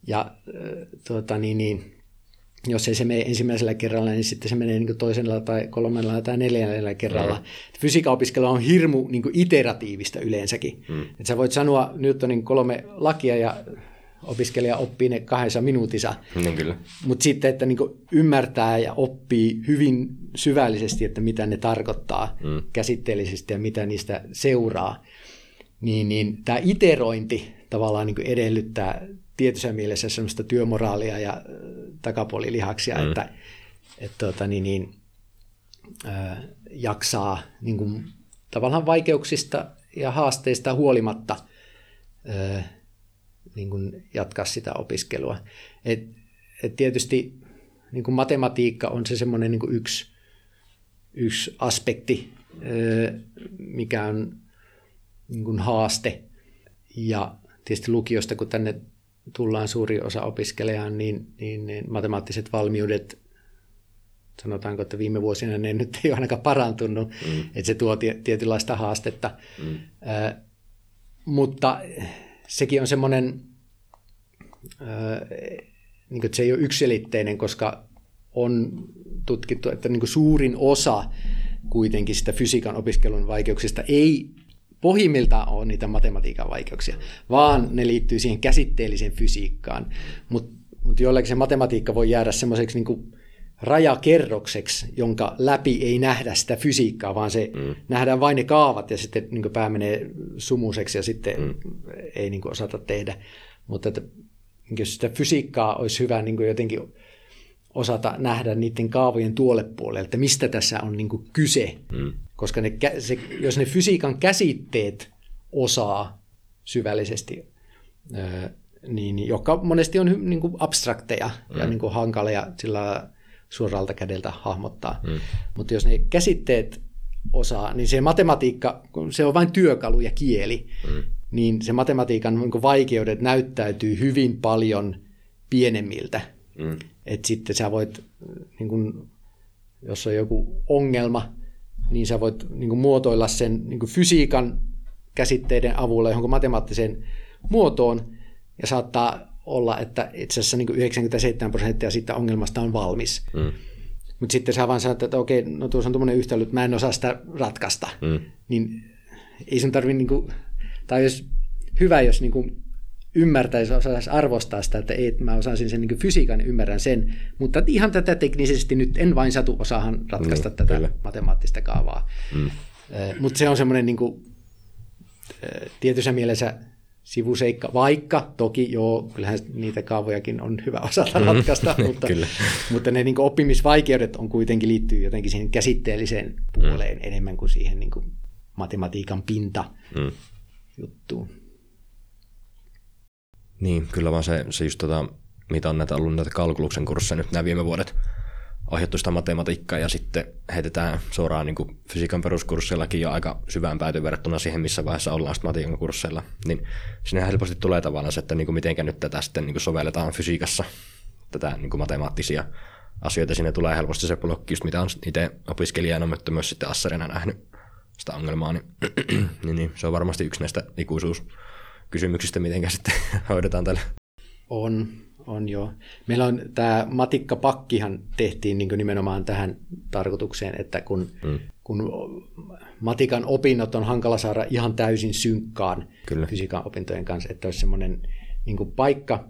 Ja tuota, niin, niin, jos ei se mene ensimmäisellä kerralla, niin sitten se menee niin toisella tai kolmannella tai neljännellä kerralla. Mm. Fysiikan opiskelu on hirmu niin iteratiivista yleensäkin. Mm. Et sä voit sanoa Newtonin kolme lakia ja opiskelija oppii ne kahdessa minuutissa. Niin kyllä. Mutta sitten, että niin ymmärtää ja oppii hyvin syvällisesti, että mitä ne tarkoittaa mm. käsitteellisesti ja mitä niistä seuraa, niin, niin tämä iterointi tavallaan niin edellyttää tietyssä mielessä semmoista työmoraalia ja takapuolilihaksia, mm. että, että tuota, niin, niin, äh, jaksaa niin kuin, tavallaan vaikeuksista ja haasteista huolimatta äh, niin kuin jatkaa sitä opiskelua. Et, et tietysti niin kuin matematiikka on se semmoinen niin kuin yksi, yksi aspekti, mikä on niin kuin haaste. Ja tietysti lukiosta, kun tänne tullaan suuri osa opiskelijaan, niin, niin, niin matemaattiset valmiudet, sanotaanko, että viime vuosina ne nyt ei ole ainakaan parantunut, mm. että se tuo tietynlaista haastetta. Mm. Äh, mutta sekin on semmoinen, niin että se ei ole yksilitteinen, koska on tutkittu, että niin suurin osa kuitenkin sitä fysiikan opiskelun vaikeuksista ei pohjimmiltaan ole niitä matematiikan vaikeuksia, vaan ne liittyy siihen käsitteelliseen fysiikkaan. Mutta mut jollakin se matematiikka voi jäädä semmoiseksi niin rajakerrokseksi, jonka läpi ei nähdä sitä fysiikkaa, vaan se mm. nähdään vain ne kaavat ja sitten niin pää menee sumuseksi ja sitten mm. ei niin osata tehdä. Mutta että, jos sitä fysiikkaa olisi hyvä niin jotenkin osata nähdä niiden kaavojen tuolle puolelle, että mistä tässä on niin kyse, mm. Koska ne, se, jos ne fysiikan käsitteet osaa syvällisesti, niin, joka monesti on niin kuin abstrakteja mm. ja niin kuin hankalia sillä suoralta kädeltä hahmottaa. Mm. Mutta jos ne käsitteet osaa, niin se matematiikka, se on vain työkalu ja kieli, mm. niin se matematiikan niin vaikeudet näyttäytyy hyvin paljon pienemmiltä. Mm. Että sitten sä voit, niin kun, jos on joku ongelma, niin sä voit niin kun, muotoilla sen niin kun, fysiikan käsitteiden avulla johonkin matemaattiseen muotoon, ja saattaa olla, että itse asiassa niin 97 prosenttia siitä ongelmasta on valmis. Mm. Mutta sitten sä vaan sanot, että okei, no tuossa on tuommoinen yhtälö, että mä en osaa sitä ratkaista. Mm. Niin ei sun tarvi, niin kuin, tai jos hyvä, jos niin kuin ymmärtäisi, osaisi arvostaa sitä, että ei, että mä osaisin sen niin fysiikan, niin ymmärrän sen, mutta ihan tätä teknisesti nyt en vain satu osaahan ratkaista mm, tätä kyllä. matemaattista kaavaa. Mm. Mutta se on semmoinen niin kuin, tietyssä mielessä sivuseikka, vaikka toki joo, kyllähän niitä kaavojakin on hyvä osata mm. ratkaista, mm, mutta, mutta ne niin oppimisvaikeudet on kuitenkin liittyy jotenkin siihen käsitteelliseen puoleen mm. enemmän kuin siihen niin kuin matematiikan pinta mm. juttuun. Niin, kyllä vaan se, se just tota, mitä on näitä ollut näitä kalkuluksen kursseja nyt nämä viime vuodet ohjattu sitä matematiikkaa ja sitten heitetään suoraan niin kuin fysiikan peruskursseillakin jo aika syvään pääty verrattuna siihen, missä vaiheessa ollaan matematiikan kursseilla. Niin sinne helposti tulee tavallaan se, että niin kuin mitenkä nyt tätä sitten niin kuin sovelletaan fysiikassa, tätä niin kuin matemaattisia asioita. Sinne tulee helposti se blokki, just mitä on itse opiskelijana, mutta myös sitten assarina nähnyt sitä ongelmaa, niin, niin, niin se on varmasti yksi näistä ikuisuus kysymyksistä, miten sitten hoidetaan tällä. On, on joo. Meillä on tämä matikkapakkihan tehtiin niin nimenomaan tähän tarkoitukseen, että kun, mm. kun matikan opinnot on hankala saada ihan täysin synkkaan Kyllä. fysiikan opintojen kanssa, että olisi semmoinen niin paikka,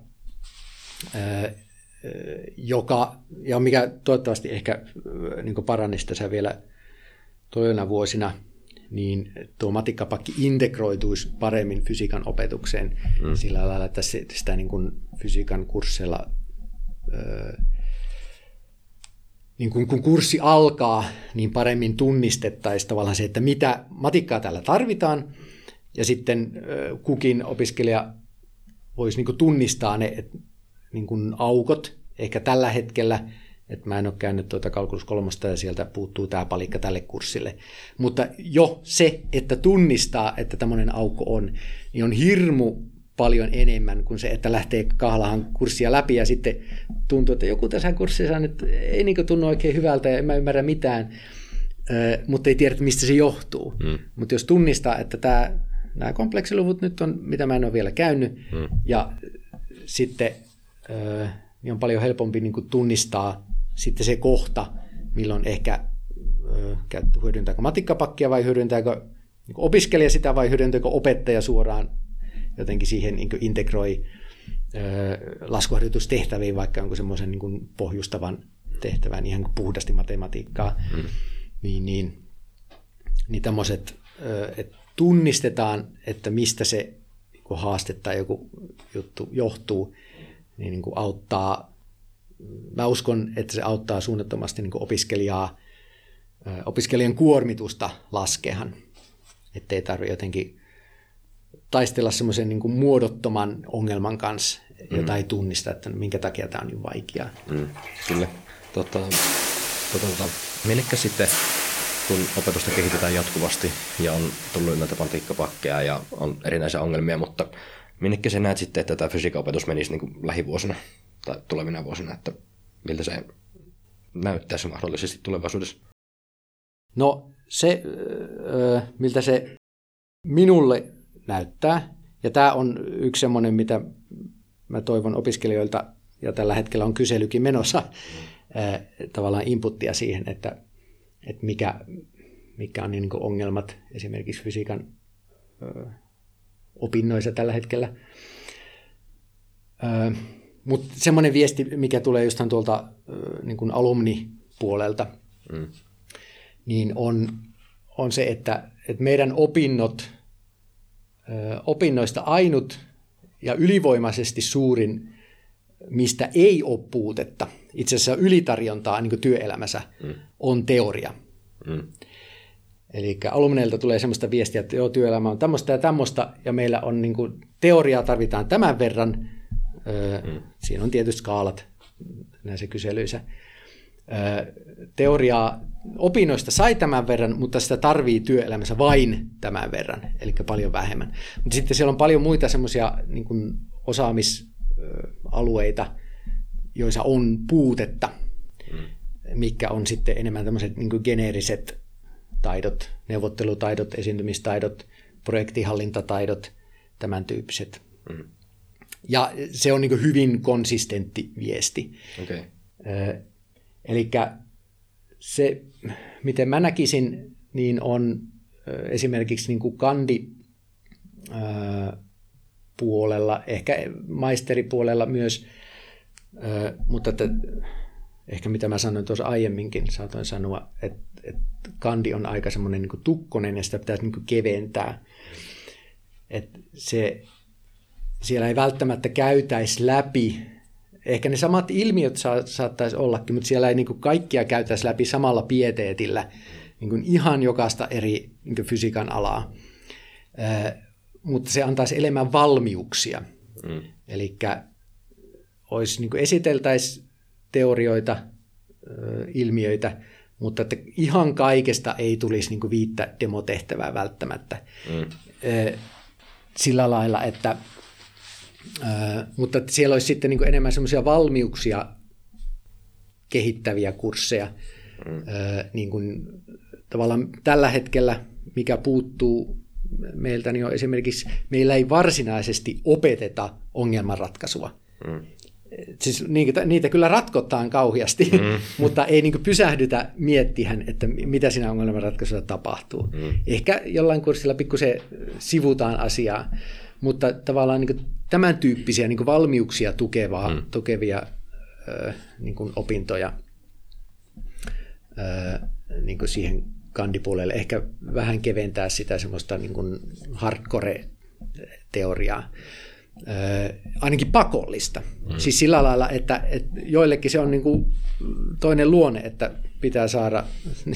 joka, ja mikä toivottavasti ehkä niin parannisi tässä vielä toivona vuosina, niin tuo matikkapakki integroituisi paremmin fysiikan opetukseen mm. sillä lailla, että sitä niin kuin fysiikan kursseilla, niin kuin, kun kurssi alkaa, niin paremmin tunnistettaisiin tavallaan se, että mitä matikkaa täällä tarvitaan, ja sitten kukin opiskelija voisi niin kuin tunnistaa ne niin kuin aukot, ehkä tällä hetkellä – että mä en ole käynyt tuota kalkulus kolmosta ja sieltä puuttuu tämä palikka tälle kurssille. Mutta jo se, että tunnistaa, että tämmöinen aukko on, niin on hirmu paljon enemmän kuin se, että lähtee kahlahan kurssia läpi ja sitten tuntuu, että joku tässä kurssissa nyt ei niin tunnu oikein hyvältä ja en mä ymmärrä mitään, mutta ei tiedä, mistä se johtuu. Mm. Mutta jos tunnistaa, että tämä, nämä kompleksiluvut nyt on, mitä mä en ole vielä käynyt, mm. ja sitten niin on paljon helpompi niin kuin tunnistaa sitten se kohta, milloin ehkä hyödyntääkö matikkapakkia vai hyödyntääkö niin opiskelija sitä vai hyödyntääkö opettaja suoraan jotenkin siihen niin integroi laskuharjoitustehtäviin vaikka jonkun semmoisen niin pohjustavan tehtävän ihan kuin puhdasti matematiikkaa, mm. niin, niin, niin tämmöiset, että tunnistetaan, että mistä se joku haaste tai joku juttu johtuu, niin, niin kuin auttaa, mä uskon, että se auttaa suunnattomasti niin opiskelijaa, opiskelijan kuormitusta laskehan, ettei tarvitse jotenkin taistella semmoisen niin muodottoman ongelman kanssa, jota mm. ei tunnista, että minkä takia tämä on niin vaikeaa. Mm, kyllä. Tota, tota, tota, minnekä sitten, kun opetusta kehitetään jatkuvasti ja on tullut näitä pantiikkapakkeja ja on erinäisiä ongelmia, mutta minnekä sä näet sitten, että tämä fysiikaopetus menisi niin kuin lähivuosina tai tulevina vuosina, että miltä se näyttäisi mahdollisesti tulevaisuudessa? No se, miltä se minulle näyttää, ja tämä on yksi semmoinen, mitä mä toivon opiskelijoilta, ja tällä hetkellä on kyselykin menossa, tavallaan inputtia siihen, että, että mikä, mikä on niin ongelmat esimerkiksi fysiikan opinnoissa tällä hetkellä. Mutta semmoinen viesti, mikä tulee just tuolta niin kuin alumnipuolelta, mm. niin on, on se, että, että meidän opinnot, opinnoista ainut ja ylivoimaisesti suurin, mistä ei ole puutetta, itse asiassa ylitarjontaa niin työelämässä, mm. on teoria. Mm. Eli alumneilta tulee sellaista viestiä, että joo, työelämä on tämmöistä ja tämmöistä, ja meillä on niin kuin, teoriaa tarvitaan tämän verran, mm. siinä on tietysti skaalat näissä kyselyissä. Teoriaa opinnoista sai tämän verran, mutta sitä tarvii työelämässä vain tämän verran, eli paljon vähemmän. Mutta sitten siellä on paljon muita semmoisia niin osaamisalueita, joissa on puutetta, mm. mikä on sitten enemmän tämmöiset niin geneeriset taidot, neuvottelutaidot, esiintymistaidot, projektihallintataidot, tämän tyyppiset. Mm. Ja se on niin hyvin konsistentti viesti. Okay. Eli se, miten mä näkisin, niin on esimerkiksi niin kuin kandi puolella, ehkä maisteripuolella myös, mutta että ehkä mitä mä sanoin tuossa aiemminkin, saatoin sanoa, että, että kandi on aika semmoinen niin tukkonen ja sitä pitäisi niin keventää. Että se, siellä ei välttämättä käytäisi läpi, ehkä ne samat ilmiöt sa- saattaisi ollakin, mutta siellä ei niin kaikkia käytäisi läpi samalla pieteetillä, niin ihan jokaista eri niin fysiikan alaa. Äh, mutta se antaisi enemmän valmiuksia. Mm. Eli olisi niin esiteltäisiin teorioita, ilmiöitä, mutta että ihan kaikesta ei tulisi niin viittä demotehtävää välttämättä. Mm. Sillä lailla, että mutta siellä olisi sitten niin enemmän semmoisia valmiuksia kehittäviä kursseja. Mm. Niin kuin, tavallaan tällä hetkellä, mikä puuttuu meiltä, niin on esimerkiksi, meillä ei varsinaisesti opeteta ongelmanratkaisua. Mm siis niitä, niitä kyllä ratkotaan kauheasti, mm. mutta ei niin pysähdytä miettihän, että mitä siinä ongelmanratkaisussa tapahtuu. Mm. Ehkä jollain kurssilla pikkusen sivutaan asiaa, mutta tavallaan niin tämän tyyppisiä niin valmiuksia tukevaa, mm. tukevia äh, niin opintoja äh, niin siihen kandipuolelle, ehkä vähän keventää sitä semmoista niin hardcore-teoriaa ainakin pakollista. Mm. Siis sillä lailla, että, että joillekin se on niin kuin toinen luonne, että pitää saada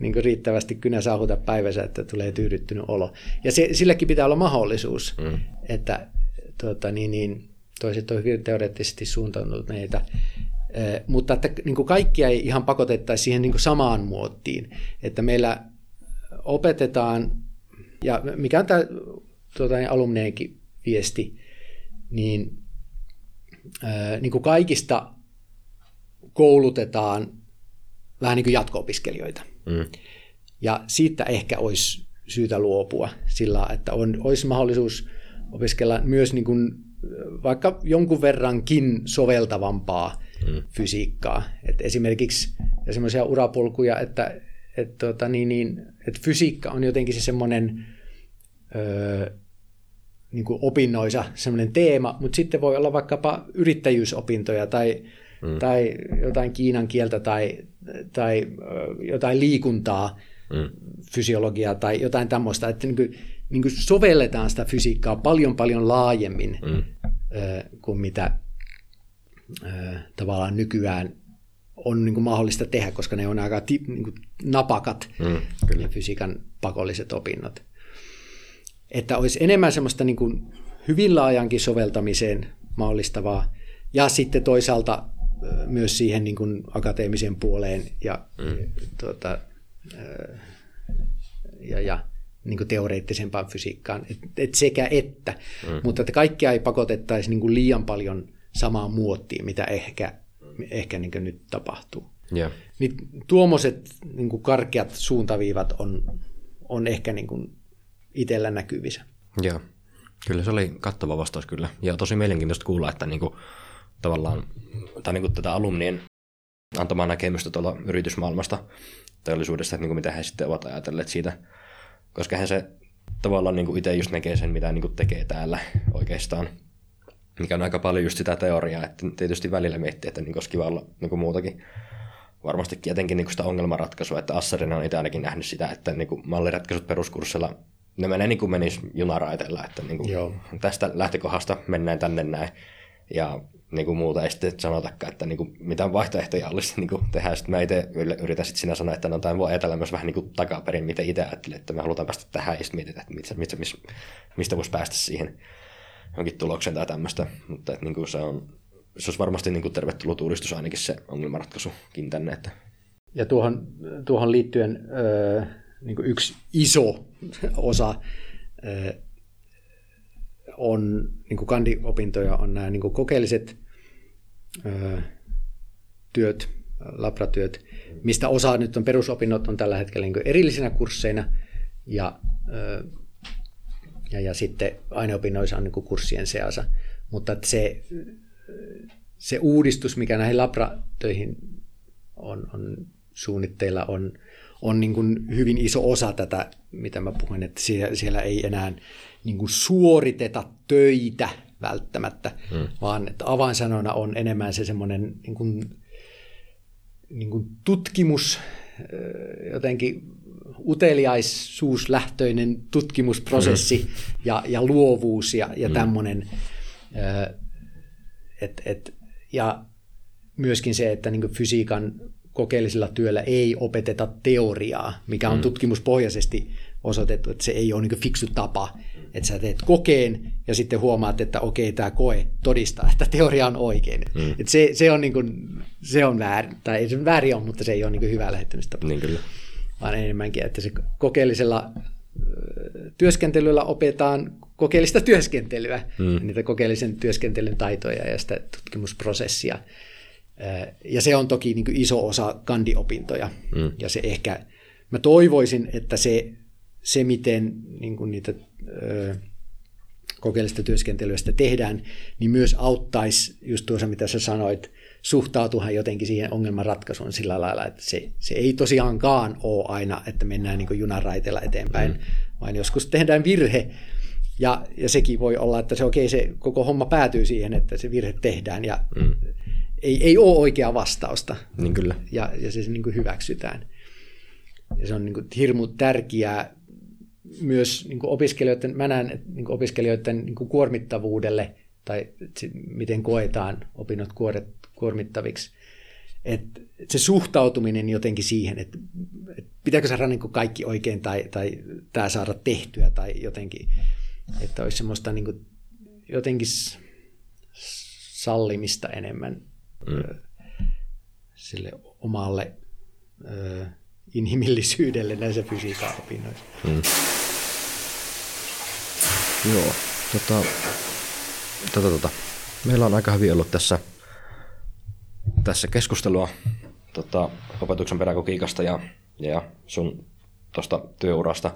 niin kuin riittävästi kynä saahuta päivässä, että tulee tyydyttynyt olo. Ja se, sillekin pitää olla mahdollisuus, mm. että tuota, niin, niin, toiset on hyvin teoreettisesti suuntautuneita, mutta että niin kuin kaikkia ei ihan pakotettaisi siihen niin kuin samaan muottiin, että meillä opetetaan, ja mikä on tämä tuota, niin alumneenkin viesti, niin, niin kuin kaikista koulutetaan vähän niin kuin jatko-opiskelijoita. Mm. Ja siitä ehkä olisi syytä luopua sillä, että on, olisi mahdollisuus opiskella myös niin kuin vaikka jonkun verrankin soveltavampaa mm. fysiikkaa. Et esimerkiksi semmoisia urapolkuja, että, et, tota, niin, niin, että fysiikka on jotenkin se semmoinen öö, niin kuin opinnoissa semmoinen teema, mutta sitten voi olla vaikkapa yrittäjyysopintoja tai, mm. tai jotain kiinan kieltä tai, tai jotain liikuntaa, mm. fysiologiaa tai jotain tämmöistä. Että niin kuin, niin kuin sovelletaan sitä fysiikkaa paljon paljon laajemmin mm. kuin mitä tavallaan nykyään on niin kuin mahdollista tehdä, koska ne on aika ti, niin kuin napakat mm, kyllä. fysiikan pakolliset opinnot. Että olisi enemmän semmoista niin kuin hyvin laajankin soveltamiseen mahdollistavaa, ja sitten toisaalta myös siihen niin kuin akateemiseen puoleen ja, mm. tuota, ja, ja niin kuin teoreettisempaan fysiikkaan. Et, et sekä että, mm. mutta että kaikkia ei pakotettaisi niin kuin liian paljon samaan muottiin, mitä ehkä, ehkä niin kuin nyt tapahtuu. Yeah. Niin tuommoiset niin kuin karkeat suuntaviivat on, on ehkä niin kuin itsellä näkyvissä. Joo, kyllä se oli kattava vastaus kyllä. Ja tosi mielenkiintoista kuulla, että niin kuin, tavallaan, tai niin kuin tätä alumnien antamaa näkemystä tuolla yritysmaailmasta, teollisuudesta, että niin kuin mitä he sitten ovat ajatelleet siitä, koska hän se tavallaan niin kuin itse just näkee sen, mitä niin kuin tekee täällä oikeastaan, mikä on aika paljon just sitä teoriaa, että tietysti välillä miettii, että niin olisi kiva olla niin kuin muutakin. Varmastikin jotenkin niin kuin sitä ongelmanratkaisua, että Assarina on itse ainakin nähnyt sitä, että niin kuin malliratkaisut peruskurssilla, ne menee niin kuin menisi junaraiteella, että niin kuin Joo. tästä lähtökohdasta mennään tänne näin, ja niin kuin muuta ei sitten sanotakaan, että niin kuin, mitään vaihtoehtoja olisi niin kuin tehdä. Sitten mä itse yritän sitten sinä sanoa, että no tämä voi ajatella myös vähän niin kuin takaperin, miten itse ajattelee, että me halutaan päästä tähän ja sitten mietitään, että mistä, mistä, mistä voisi päästä siihen jonkin tulokseen tai tämmöistä. Mutta että, niin kuin se, on, se olisi varmasti niin kuin tervetullut uudistus ainakin se ongelmanratkaisukin tänne. Että. Ja tuohon, tuohon liittyen öö, niin kuin yksi iso osa öö, on niin kuin kandiopintoja on nämä niin kuin kokeelliset työt, labratyöt, mistä osa nyt on perusopinnot on tällä hetkellä niin erillisinä kursseina ja, ja, ja sitten aineopinnoissa on niin kurssien seassa. Mutta se, se uudistus, mikä näihin labratöihin on, on suunnitteilla, on, on niin kuin hyvin iso osa tätä, mitä mä puhuin, että siellä, siellä ei enää niin kuin suoriteta töitä välttämättä, hmm. vaan että avainsanona on enemmän se semmoinen niin kuin, niin kuin tutkimus, jotenkin uteliaisuuslähtöinen tutkimusprosessi hmm. ja, ja luovuus ja, ja hmm. tämmöinen. Et, et, ja myöskin se, että niin fysiikan kokeellisella työllä ei opeteta teoriaa, mikä on hmm. tutkimuspohjaisesti osoitettu, että se ei ole niin fiksu tapa että sä teet kokeen ja sitten huomaat, että okei, tämä koe todistaa, että teoria on oikein. Mm. Et se, se, on niin kuin, se on väärin, tai ei se väärin on, mutta se ei ole niin hyvä lähettymistapa. Niin kyllä. Vaan enemmänkin, että se kokeellisella työskentelyllä opetaan kokeellista työskentelyä, mm. niitä kokeellisen työskentelyn taitoja ja sitä tutkimusprosessia. Ja se on toki niin iso osa kandiopintoja. Mm. Ja se ehkä, mä toivoisin, että se, se miten niin kuin niitä kokeellista työskentelystä tehdään, niin myös auttaisi just tuossa, mitä sä sanoit, suhtautuhan jotenkin siihen ongelmanratkaisuun sillä lailla, että se, se ei tosiaankaan ole aina, että mennään niin junaraiteella eteenpäin, mm. vaan joskus tehdään virhe, ja, ja sekin voi olla, että se okei, se koko homma päätyy siihen, että se virhe tehdään, ja mm. ei, ei ole oikeaa vastausta. Niin kyllä. Ja, ja se niin kuin hyväksytään. Ja se on niin kuin hirmu tärkeää myös niin kuin opiskelijoiden, mä näen niin kuin opiskelijoiden niin kuin kuormittavuudelle tai miten koetaan opinnot kuormittaviksi. Et, et se suhtautuminen jotenkin siihen, että et pitääkö saada niin kuin kaikki oikein tai, tai tämä saada tehtyä tai jotenkin, että olisi semmoista niin kuin jotenkin sallimista enemmän mm. sille omalle ö, inhimillisyydelle näissä fysiikan opinnoissa. Mm. Joo, tota, tota, tota. meillä on aika hyvin ollut tässä, tässä keskustelua tota, opetuksen pedagogiikasta ja, ja sun tuosta työurasta.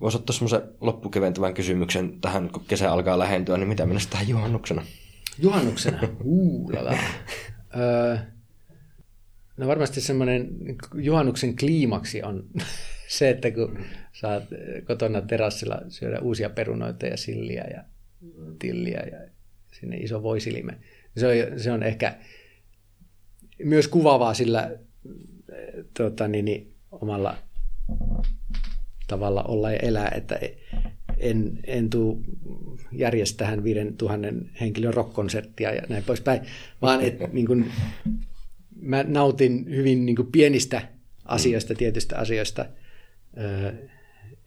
Voisi ottaa semmoisen loppukeventävän kysymyksen tähän, kun kesä alkaa lähentyä, niin mitä mennessä tähän juhannuksena? Juhannuksena? Uulala. öö, no varmasti semmoinen juhannuksen kliimaksi on se, että kun saat kotona terassilla syödä uusia perunoita ja silliä ja tilliä ja sinne iso voisilime. Se on, se on ehkä myös kuvaavaa sillä tota, niin, niin, omalla tavalla olla ja elää, että en, en tuu järjestähän 5000 henkilön rockkonserttia ja näin poispäin, vaan että niin mä nautin hyvin niin kuin pienistä asioista, tietystä asioista. Ö,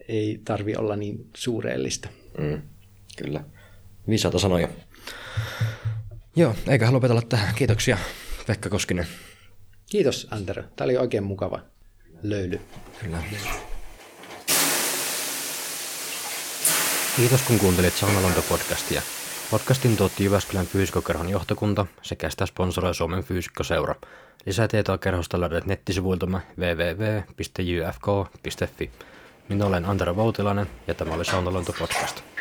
ei tarvi olla niin suureellista. Mm, kyllä. Viisaata sanoja. Joo, eikä lopetella tähän. Kiitoksia, Pekka Koskinen. Kiitos, Antero. Tämä oli oikein mukava löyly. Kyllä. Kiitos kun kuuntelit Saunalonto-podcastia. Podcastin tuotti Jyväskylän fyysikkokerhon johtokunta sekä sitä sponsoroi Suomen fyysikkoseura. Lisätietoa kerhosta löydät nettisivuiltamme www.jfk.fi. Minä olen Antero Voutilainen ja tämä oli Saunalonto-podcast.